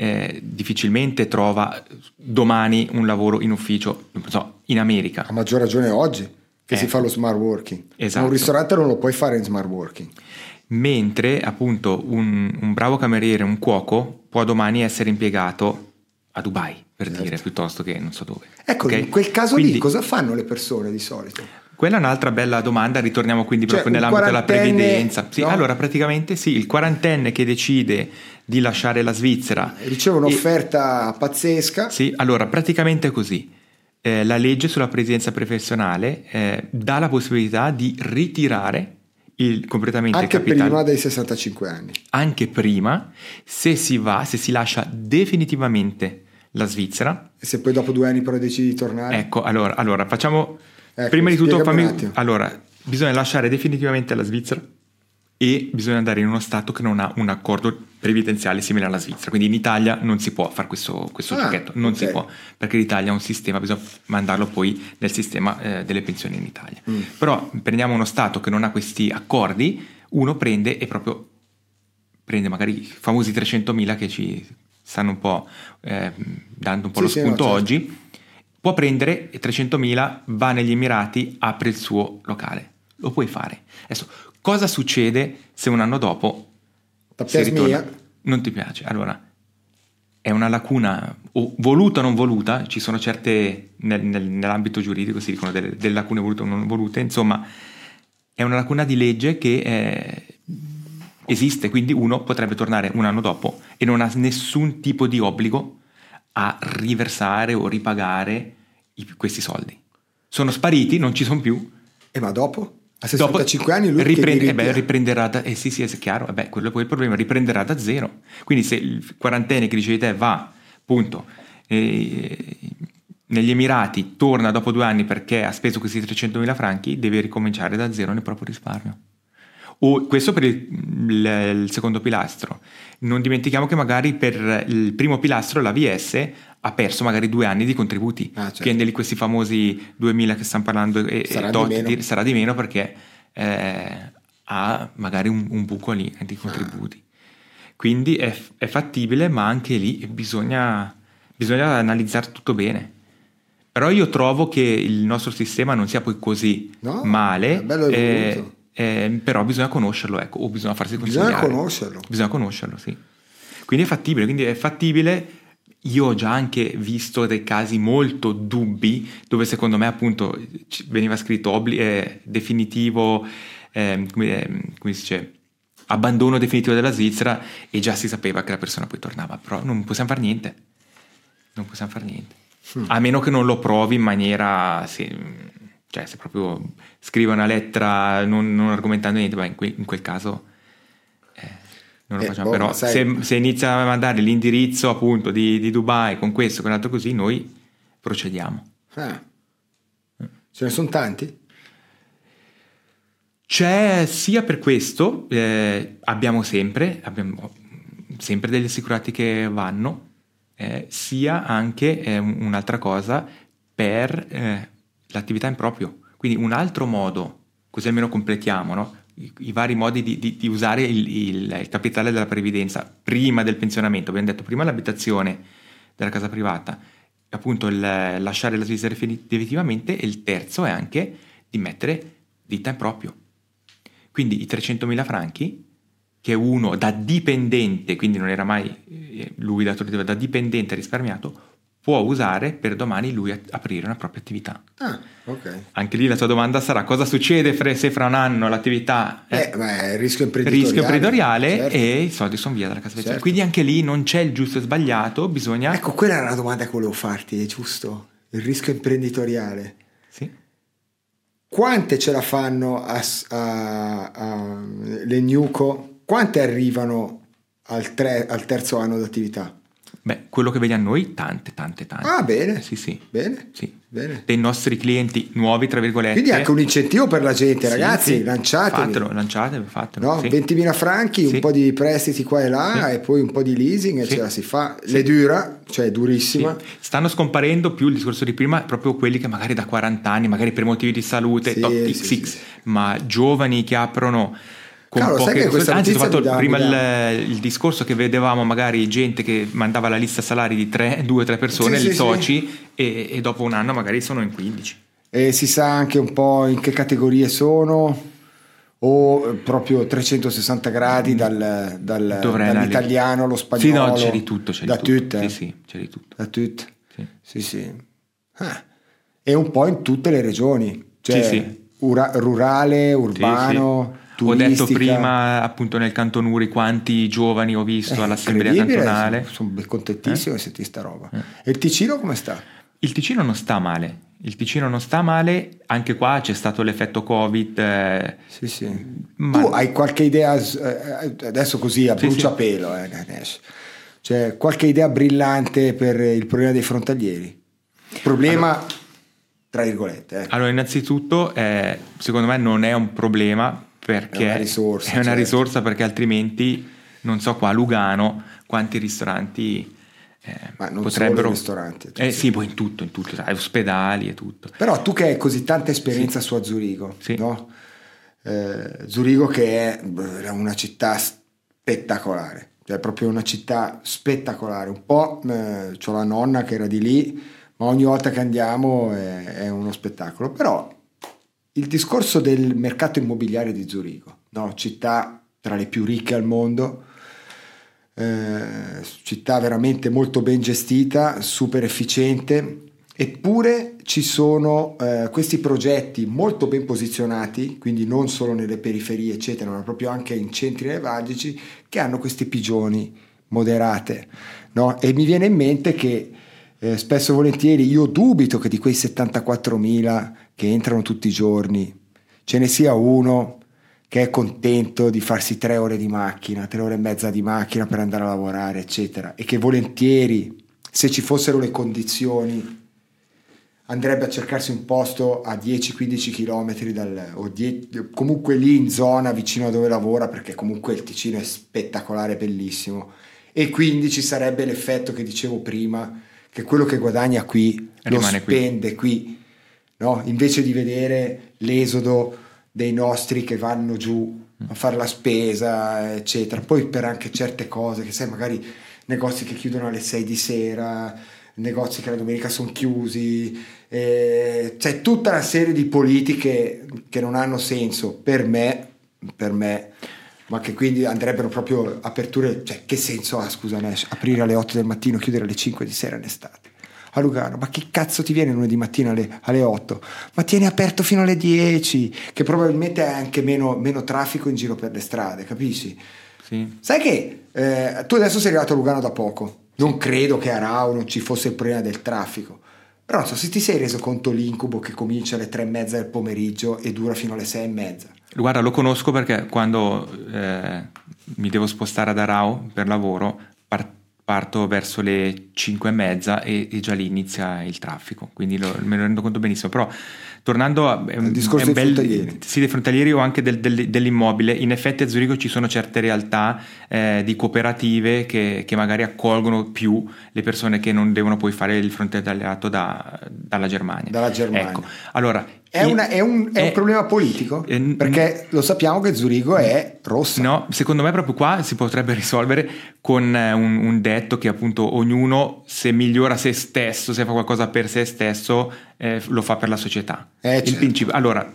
eh, difficilmente trova domani un lavoro in ufficio, so, in America. A maggior ragione oggi che eh, si fa lo smart working. Esatto. Un ristorante non lo puoi fare in smart working. Mentre appunto un, un bravo cameriere, un cuoco, può domani essere impiegato a Dubai, per certo. dire, piuttosto che non so dove. Ecco, okay? in quel caso Quindi, lì cosa fanno le persone di solito? Quella è un'altra bella domanda, ritorniamo quindi cioè, proprio nell'ambito della previdenza. Sì, no? allora praticamente sì, il quarantenne che decide di lasciare la Svizzera. Riceve un'offerta e, pazzesca. Sì, allora praticamente è così. Eh, la legge sulla presidenza professionale eh, dà la possibilità di ritirare il, completamente Anche il capitale. prima dei 65 anni. Anche prima, se si va, se si lascia definitivamente la Svizzera. E se poi dopo due anni però decidi di tornare? Ecco, allora, allora facciamo Ecco, Prima di tutto, fammi... allora, bisogna lasciare definitivamente la Svizzera e bisogna andare in uno Stato che non ha un accordo previdenziale simile alla Svizzera. Quindi in Italia non si può fare questo, questo Ah, giochetto, non si ok. può, perché l'Italia ha un sistema, bisogna mandarlo poi nel sistema eh, delle pensioni in Italia. Mm. Però prendiamo uno Stato che non ha questi accordi, uno prende e proprio prende magari i famosi 300.000 che ci stanno un po' eh, dando un po' Sì, lo sì, no, spunto certo. oggi, può prendere 300.000, va negli Emirati, apre il suo locale. Lo puoi fare. Adesso, cosa succede se un anno dopo. Non ti piace? Allora, è una lacuna, o voluta o non voluta, ci sono certe, nel- nel- nell'ambito giuridico si dicono delle, delle lacune volute o non volute, insomma, è una lacuna di legge che eh, esiste, quindi uno potrebbe tornare un anno dopo e non ha nessun tipo di obbligo a riversare o ripagare i- questi soldi. Sono spariti, non ci sono più. E ma dopo? A Dopo 65 anni lui riprende, eh beh, riprenderà da, eh sì sì è chiaro, eh beh, quello è poi il problema, riprenderà da zero. Quindi se il quarantenne che dicevi te va, appunto, eh, negli Emirati torna dopo due anni perché ha speso questi 300.000 franchi, deve ricominciare da zero nel proprio risparmio. O questo per il, il- il secondo pilastro. Non dimentichiamo che magari per il primo pilastro l'AVS ha perso magari due anni di contributi. Ah, certo. Quindi questi famosi 2000 che stanno parlando e, Sarà e di tot meno. di- sarà di meno perché eh, ha magari un, un buco lì di contributi. Quindi è, è fattibile, ma anche lì bisogna, bisogna analizzare tutto bene. Però io trovo che il nostro sistema non sia poi così No, male, è bello evoluto. eh, però bisogna conoscerlo, ecco, o bisogna farsi Bisogna consigliare. conoscerlo. Bisogna conoscerlo, sì. Quindi è fattibile, quindi è fattibile. Io ho già anche visto dei casi molto dubbi dove secondo me appunto veniva scritto obli- eh, definitivo, ehm, come, ehm, come si dice, abbandono definitivo della Svizzera e già si sapeva che la persona poi tornava, però non possiamo fare niente. Non possiamo fare niente. A meno che non lo provi in maniera... se- cioè se proprio scrive una lettera non, non argomentando niente, beh, in, que- in quel caso eh, non lo Eh, facciamo. boh, Però sai- se, se inizia a mandare l'indirizzo appunto di, di Dubai con questo, con l'altro così, noi procediamo. Ah. Ce ne sono tanti? C'è sia per questo, eh, abbiamo sempre, abbiamo sempre degli assicurati che vanno, eh, sia anche eh, un- un'altra cosa per eh, l'attività in proprio. Quindi un altro modo, così almeno completiamo, no? I, i vari modi di, di- di usare il, il- il capitale della previdenza prima del pensionamento. Abbiamo detto prima l'abitazione della casa privata, appunto il lasciare la Svizzera definitivamente e il terzo è anche di mettere ditta in proprio. Quindi i 300.000 franchi che uno da dipendente, quindi non era mai eh, lui datore, da dipendente risparmiato, può usare per domani lui aprire una propria attività. Ah, ok. Anche lì la tua domanda sarà cosa succede fra- se fra un anno l'attività è Eh, il rischio imprenditoriale. rischio imprenditoriale certo. e i soldi sono via dalla casa Certo. Quindi anche lì non c'è il giusto e sbagliato, bisogna... Ecco, quella era una domanda che volevo farti, è giusto? Il rischio imprenditoriale. Sì. Quante ce la fanno a, a- a- le Newco? Quante arrivano al, tre- al terzo anno d'attività? Beh, quello che vedi a noi, tante, tante, tante. Ah, bene. Sì, sì. Bene. Sì. Bene. Dei nostri clienti nuovi, tra virgolette. Quindi anche un incentivo per la gente, Sì, ragazzi, sì. lanciatevi. Fatelo, lanciatevi, fatelo. No? sì. 20.000 franchi, un po' di prestiti qua e là e poi un po' di leasing e ce la si fa. Le dura, cioè è durissima. Stanno scomparendo più il discorso di prima, proprio quelli che magari da 40 anni, magari per motivi di salute, top XX, ma giovani che aprono con sai poche che questa Anzi, ho fatto prima il, il discorso che vedevamo magari gente che mandava la lista salari di 3, 2, 3 persone, Sì, sì, soci, e, e dopo un anno magari sono in 15. E si sa anche un po' in che categorie sono o eh, proprio 360 gradi dal, dal- dall'italiano allo Sì, spagnolo. no, c'è di tutto, c'è da di tutto. tutte. Sì, sì, c'è di tutto. Da tutte. Sì. Sì, sì. Ah. E un po' in tutte le regioni, cioè Sì, sì. ura- rurale, urbano, Sì, sì. Ho detto prima, appunto, nel Canton Uri quanti giovani ho visto Eh, all'assemblea cantonale. Sono, contentissimo di sentire sta roba. E il Ticino come sta? Il Ticino non sta male. Il Ticino non sta male, anche qua c'è stato l'effetto Covid. eh, Sì, sì. Ma- Tu hai qualche idea, eh, adesso così a Sì, bruciapelo, eh, adesso. Cioè, qualche idea brillante per il problema dei frontalieri? Problema, tra virgolette, eh. Allora, innanzitutto, eh, secondo me non è un problema perché È una risorsa, è una certo. risorsa perché altrimenti non so qua a Lugano quanti ristoranti eh, Ma non potrebbero... solo ristoranti. Eh sì, poi in tutto, in tutto, sai, ospedali e tutto. Però tu che hai così tanta esperienza su a Zurigo, Sì. no? Eh, Zurigo che è una città spettacolare, cioè proprio una città spettacolare. Un po' eh, c'ho la nonna che era di lì, ma ogni volta che andiamo è, è uno spettacolo. Però il discorso del mercato immobiliare di Zurigo, no? città tra le più ricche al mondo, eh, città veramente molto ben gestita, super efficiente, eppure ci sono eh, questi progetti molto ben posizionati, quindi non solo nelle periferie, eccetera, ma proprio anche in centri nevralgici, che hanno questi pigioni moderate. no? E mi viene in mente che eh, spesso e volentieri io dubito che di quei 74.000 che entrano tutti i giorni. Ce ne sia uno che è contento di farsi tre ore di macchina, tre ore e mezza di macchina per andare a lavorare, eccetera, e che volentieri, se ci fossero le condizioni, andrebbe a cercarsi un posto a 10-15 km dal, o die- comunque lì in zona vicino a dove lavora, perché comunque il Ticino è spettacolare, bellissimo, e quindi ci sarebbe l'effetto che dicevo prima, che quello che guadagna qui lo Rimane qui. spende qui, no? invece di vedere l'esodo dei nostri che vanno giù a fare la spesa, eccetera. Poi per anche certe cose, che sai, magari negozi che chiudono alle 6 di sera, negozi che la domenica sono chiusi, eh, c'è tutta una serie di politiche che non hanno senso per me, per me, ma che quindi andrebbero proprio aperture, cioè che senso ha, scusa Nash, aprire alle 8 del mattino, chiudere alle 5 di sera in estate? A Lugano, ma che cazzo ti viene lunedì mattina alle, alle 8? Ma tieni aperto fino alle 10, che probabilmente hai anche meno, meno traffico in giro per le strade, capisci? Sì. Sai che eh, tu adesso sei arrivato a Lugano da poco, non credo che a Rao non ci fosse il problema del traffico, però non so se ti sei reso conto l'incubo che comincia alle tre e mezza del pomeriggio e dura fino alle sei e mezza. Guarda, lo conosco perché quando eh, mi devo spostare ad Arao per lavoro par- parto verso le 5 e mezza e, già lì inizia il traffico, quindi lo- me ne rendo conto benissimo. Però tornando a, è Al discorso dei frontalieri. Sì, dei frontalieri o anche del- del- dell'immobile, in effetti a Zurigo ci sono certe realtà eh, di cooperative che, che magari accolgono più le persone che non devono poi fare il frontalierato da- dalla Germania. Dalla Germania. Ecco, allora... È, una- è un, è un è- problema politico? eh, Perché lo sappiamo che Zurigo è rossa. No, secondo me proprio qua si potrebbe risolvere con eh, un, un detto che appunto ognuno se migliora se stesso, se fa qualcosa per se stesso, eh, lo fa per la società. Eh, Il certo. principio- allora,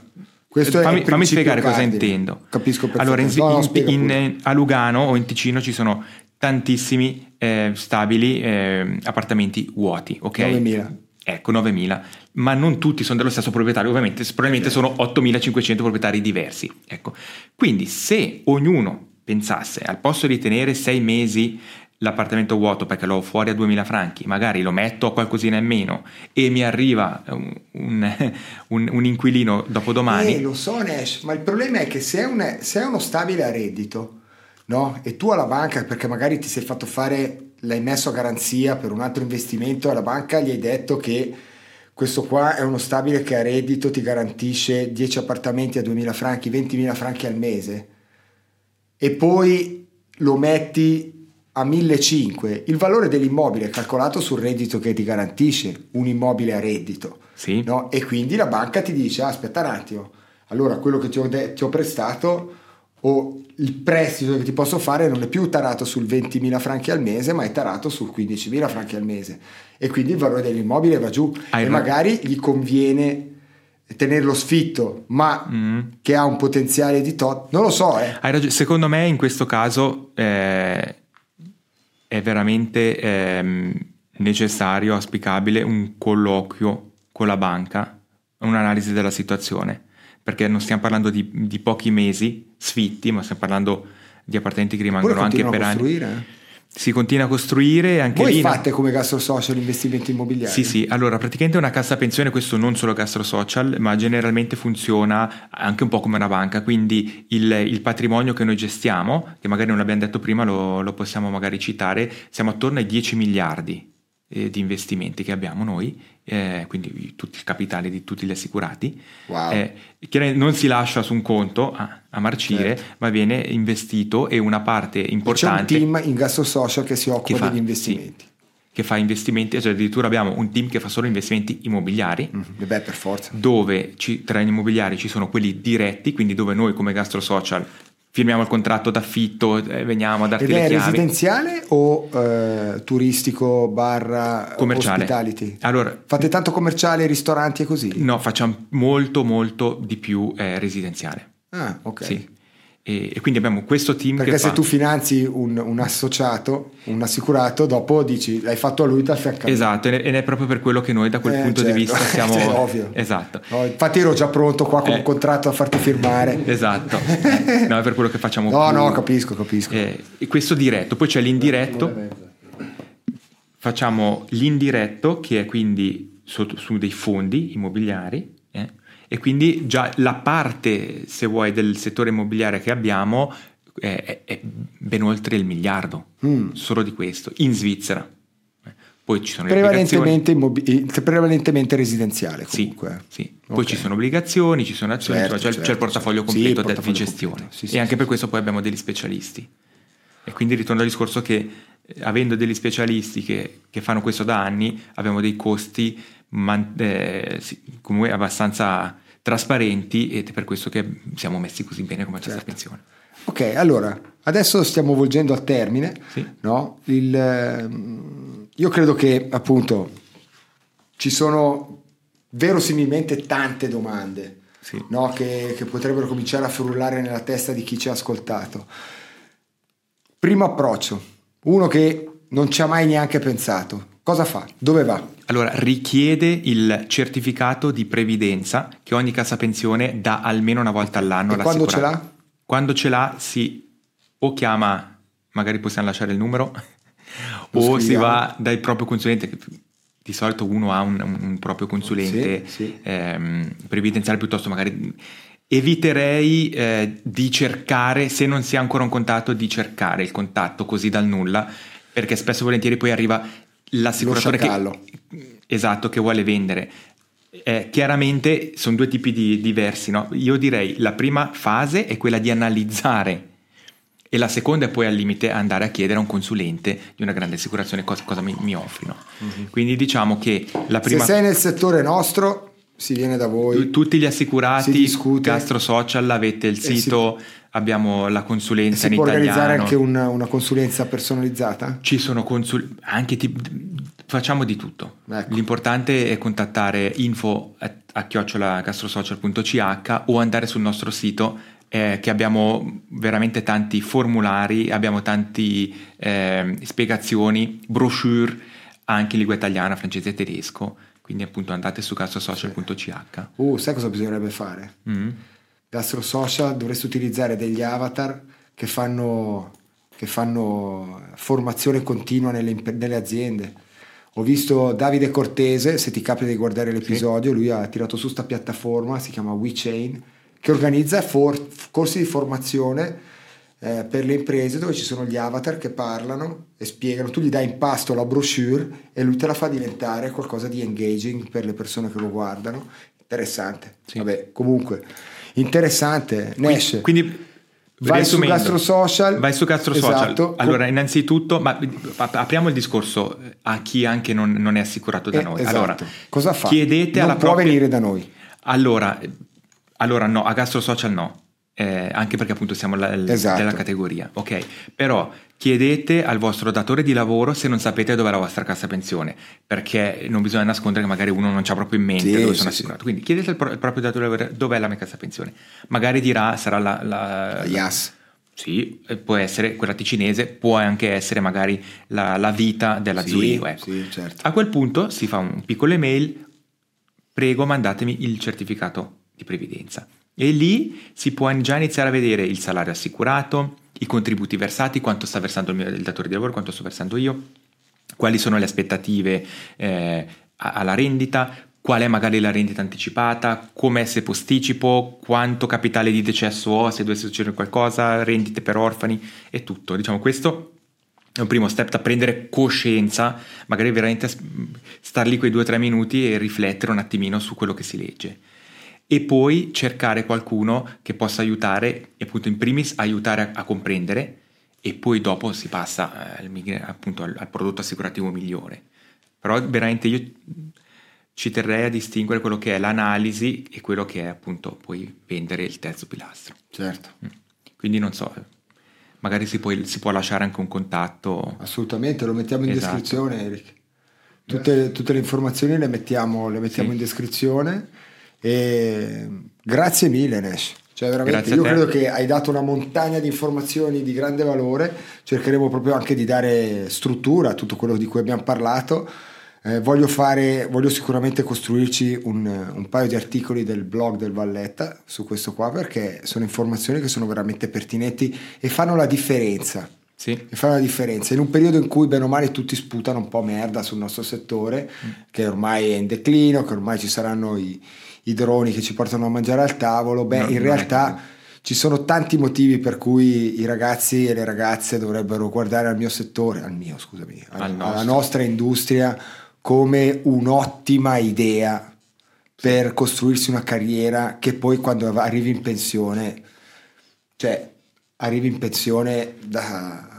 Questo è fammi, fammi spiegare cosa intendo. Capisco Allora, in. No, in- in- a Lugano o in Ticino ci sono tantissimi eh, stabili eh, appartamenti vuoti, ok? 9.000. Ecco, 9.000, ma non tutti sono dello stesso proprietario, ovviamente, probabilmente sono 8.500 proprietari diversi. Ecco. Quindi se ognuno pensasse, al posto di tenere 6 mesi l'appartamento vuoto perché l'ho fuori a 2.000 franchi, magari lo metto a qualcosina in meno e mi arriva un, un- un- un inquilino dopo domani, Eh, lo so Nash, ma il problema è che se è, un- se è uno stabile a reddito, no? E tu alla banca, perché magari ti sei fatto fare, l'hai messo a garanzia per un altro investimento, alla banca gli hai detto che questo qua è uno stabile che a reddito ti garantisce 10 appartamenti a 2.000 franchi, 20.000 franchi al mese, e poi lo metti a 1.500, il valore dell'immobile è calcolato sul reddito che ti garantisce un immobile a reddito. sì, No? E quindi la banca ti dice: "Ah, aspetta un attimo, allora quello che ti ho, de- ti ho prestato o il prestito che ti posso fare non è più tarato sul 20.000 franchi al mese, ma è tarato sul 15.000 franchi al mese. E quindi il valore dell'immobile va giù Hai e magari gli conviene tenerlo sfitto, ma Mm. che ha un potenziale di tot, non lo so, eh. Hai ragione, secondo me in questo caso eh, è veramente ehm, necessario, auspicabile un colloquio con la banca, un'analisi della situazione, perché non stiamo parlando di, di pochi mesi sfitti, ma stiamo parlando di appartamenti che rimangono anche per a anni. costruire. eh. Si continua a costruire anche Voi lì. fate come Gastro Social investimenti immobiliari? Sì, sì, allora praticamente una cassa pensione, questo non solo gastro social, ma generalmente funziona anche un po' come una banca, quindi il, il patrimonio che noi gestiamo, che magari non l'abbiamo detto prima, lo, lo possiamo magari citare, siamo attorno ai 10 miliardi eh, di investimenti che abbiamo noi, eh, quindi tutto il capitale di tutti gli assicurati. Wow. Eh, che non si lascia su un conto a, a marcire, Certo. ma viene investito e una parte C'è un importante team in Gastro Social che si occupa che fa, degli investimenti. sì, che fa investimenti, cioè addirittura abbiamo un team che fa solo investimenti immobiliari. Mm, e beh, per forza. dove ci- tra gli immobiliari ci sono quelli diretti, quindi dove noi come Gastro Social firmiamo il contratto d'affitto, eh, veniamo a darti Ed le è chiavi. residenziale o eh, turistico barra Commerciale. hospitality? Allora, Fate tanto commerciale, ristoranti e così? no, facciamo molto molto di più eh, residenziale. Ah, ok. Sì. E, e quindi abbiamo questo team Perché se fa... tu finanzi un, un associato, un assicurato, dopo dici l'hai fatto a lui ti affianca. Esatto, ed è proprio per quello che noi da quel Eh, punto di certo. vista siamo... Cioè, ovvio. Esatto. No, infatti ero già pronto qua con Eh. un contratto a farti firmare. Esatto, no, è per quello che facciamo No, più- no, capisco, capisco. Eh, e questo diretto, poi c'è l'indiretto, facciamo l'indiretto che è quindi su, su dei fondi immobiliari e quindi già la parte, se vuoi, del settore immobiliare che abbiamo è, è- è ben oltre il miliardo, Mm. solo di questo, in Svizzera. Eh, Poi ci sono. Prevalentemente, immobi- eh, prevalentemente residenziale Sì, comunque. sì. Poi Ok. ci sono obbligazioni, ci sono azioni, Certo, insomma, c'è, c'è certo, il portafoglio certo. completo Sì, portafoglio di gestione. completo. Sì, e sì, anche sì, per questo poi abbiamo degli specialisti. E quindi ritorno al discorso che eh, avendo degli specialisti che, che fanno questo da anni, abbiamo dei costi man- eh, sì, comunque abbastanza trasparenti ed è per questo che siamo messi così bene come Certo. pensione. Ok, allora, adesso stiamo volgendo a termine. Sì. no? Il, ehm, io credo che appunto ci sono verosimilmente tante domande Sì. no? che, che potrebbero cominciare a frullare nella testa di chi ci ha ascoltato. Primo approccio, uno che non ci ha mai neanche pensato. Cosa fa? Dove va? Allora, richiede il certificato di previdenza che ogni cassa pensione dà almeno una volta all'anno E quando ce l'ha? Quando ce l'ha si o chiama, magari possiamo lasciare il numero, Lo o si scriviamo. va dal proprio consulente. Di solito uno ha un, un proprio consulente Sì, sì. ehm, previdenziale piuttosto magari eviterei eh, di cercare se non si ha ancora un contatto di cercare il contatto così dal nulla perché spesso e volentieri poi arriva l'assicuratore che, esatto che vuole vendere Eh, chiaramente sono due tipi di diversi no? io direi la prima fase è quella di analizzare e la seconda è poi al limite andare a chiedere a un consulente di una grande assicurazione cosa, cosa mi, mi offrino quindi diciamo che la prima Se sei nel settore nostro, si viene da voi. tutti gli Si assicurati. Gastro Social, avete il si- sito, abbiamo la consulenza si in può italiano. organizzare anche una, una consulenza personalizzata? Ci sono consul- anche tip- facciamo di tutto. Ecco. L'importante è contattare info a, chiocciolagastrosocial.ch o andare sul nostro sito eh, che abbiamo veramente tanti formulari, abbiamo tante spiegazioni, brochure anche in lingua italiana, francese e tedesco. Quindi appunto andate su gastrosocial.ch. Uh, sai cosa bisognerebbe fare? Mm. Gastro Social dovresti utilizzare degli avatar che fanno, che fanno formazione continua nelle, nelle aziende. Ho visto Davide Cortese, se ti capita di guardare l'episodio, lui ha tirato su sta piattaforma, si chiama WeChain, che organizza for- corsi di formazione eh, per le imprese dove ci sono gli avatar che parlano e spiegano, tu gli dai in pasto la brochure e lui te la fa diventare qualcosa di engaging per le persone che lo guardano. Interessante. Sì. Vabbè, comunque, interessante. Nash. Quindi Vai su Gastro Social. Vai su Social. Esatto. Allora, innanzitutto, ma ap- apriamo il discorso a chi anche non, non è assicurato da Eh, noi. esatto. Allora, cosa fa? Chiedete non alla può propria- venire da noi. Allora, eh, allora no, a Gastro Social no. Eh, anche perché appunto siamo la, l- Esatto. della categoria, ok? Però chiedete al vostro datore di lavoro se non sapete dov'è la vostra cassa pensione, perché non bisogna nascondere che magari uno non c'ha proprio in mente Sì, dove sì, sono sì. assicurato. Quindi chiedete al, pro- al proprio datore di lavoro dov'è la mia cassa pensione. Magari dirà sarà la, la, La IAS. Sì, può essere quella ticinese, può anche essere magari la, la vita della Sì, Zurigo. ecco. sì, certo. A quel punto si fa un piccolo email, prego mandatemi il certificato di previdenza. E lì si può già iniziare a vedere il salario assicurato, i contributi versati, quanto sta versando il, mio, il datore di lavoro, quanto sto versando io, quali sono le aspettative eh, alla rendita, qual è magari la rendita anticipata, com'è se posticipo, quanto capitale di decesso ho, se dovesse succedere qualcosa, rendite per orfani e tutto. Diciamo questo è un primo step da prendere coscienza, magari veramente star lì quei due o tre minuti e riflettere un attimino su quello che si legge. E poi cercare qualcuno che possa aiutare, e appunto in primis aiutare a, a comprendere, e poi dopo si passa eh, appunto al, al, prodotto assicurativo migliore. Però veramente io ci terrei a distinguere quello che è l'analisi e quello che è appunto poi vendere il terzo pilastro. Certo. Mm. Quindi non so, magari si può, si può, lasciare anche un contatto. Assolutamente, lo mettiamo in esatto. descrizione Eric. Tutte, tutte, le informazioni le mettiamo, le mettiamo sì. in descrizione e grazie mille Nash. Cioè veramente io credo che hai dato una montagna di informazioni di grande valore, cercheremo proprio anche di dare struttura a tutto quello di cui abbiamo parlato eh, voglio, fare, voglio sicuramente costruirci un, un, paio di articoli del blog del Valletta su questo qua perché sono informazioni che sono veramente pertinenti e fanno la differenza. Sì. E fanno la differenza in un periodo in cui bene o male tutti sputano un po' merda sul nostro settore, mm. che ormai è in declino, che ormai ci saranno i, i droni che ci portano a mangiare al tavolo. Beh, no, in realtà ci sono tanti motivi per cui i ragazzi e le ragazze dovrebbero guardare al mio settore, al mio, scusami, al, alla nostra industria come un'ottima idea per costruirsi una carriera che poi quando arrivi in pensione, cioè arrivi in pensione da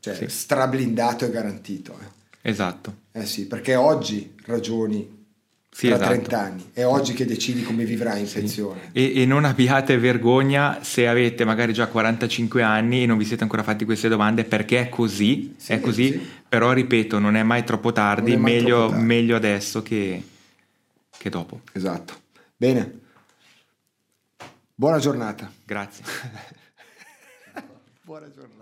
cioè, sì. strablindato e garantito. Eh. Esatto. Eh sì, perché oggi ragioni sì, tra esatto. 30 anni. È oggi che decidi come vivrai in sì. pensione. E, e, non abbiate vergogna se avete magari già 45 anni e non vi siete ancora fatti queste domande perché è così, sì, è così. Però ripeto, non è mai troppo tardi, mai meglio, troppo tardi. meglio, adesso che, che dopo. Esatto. Bene. Buona giornata. Grazie. Buona giornata.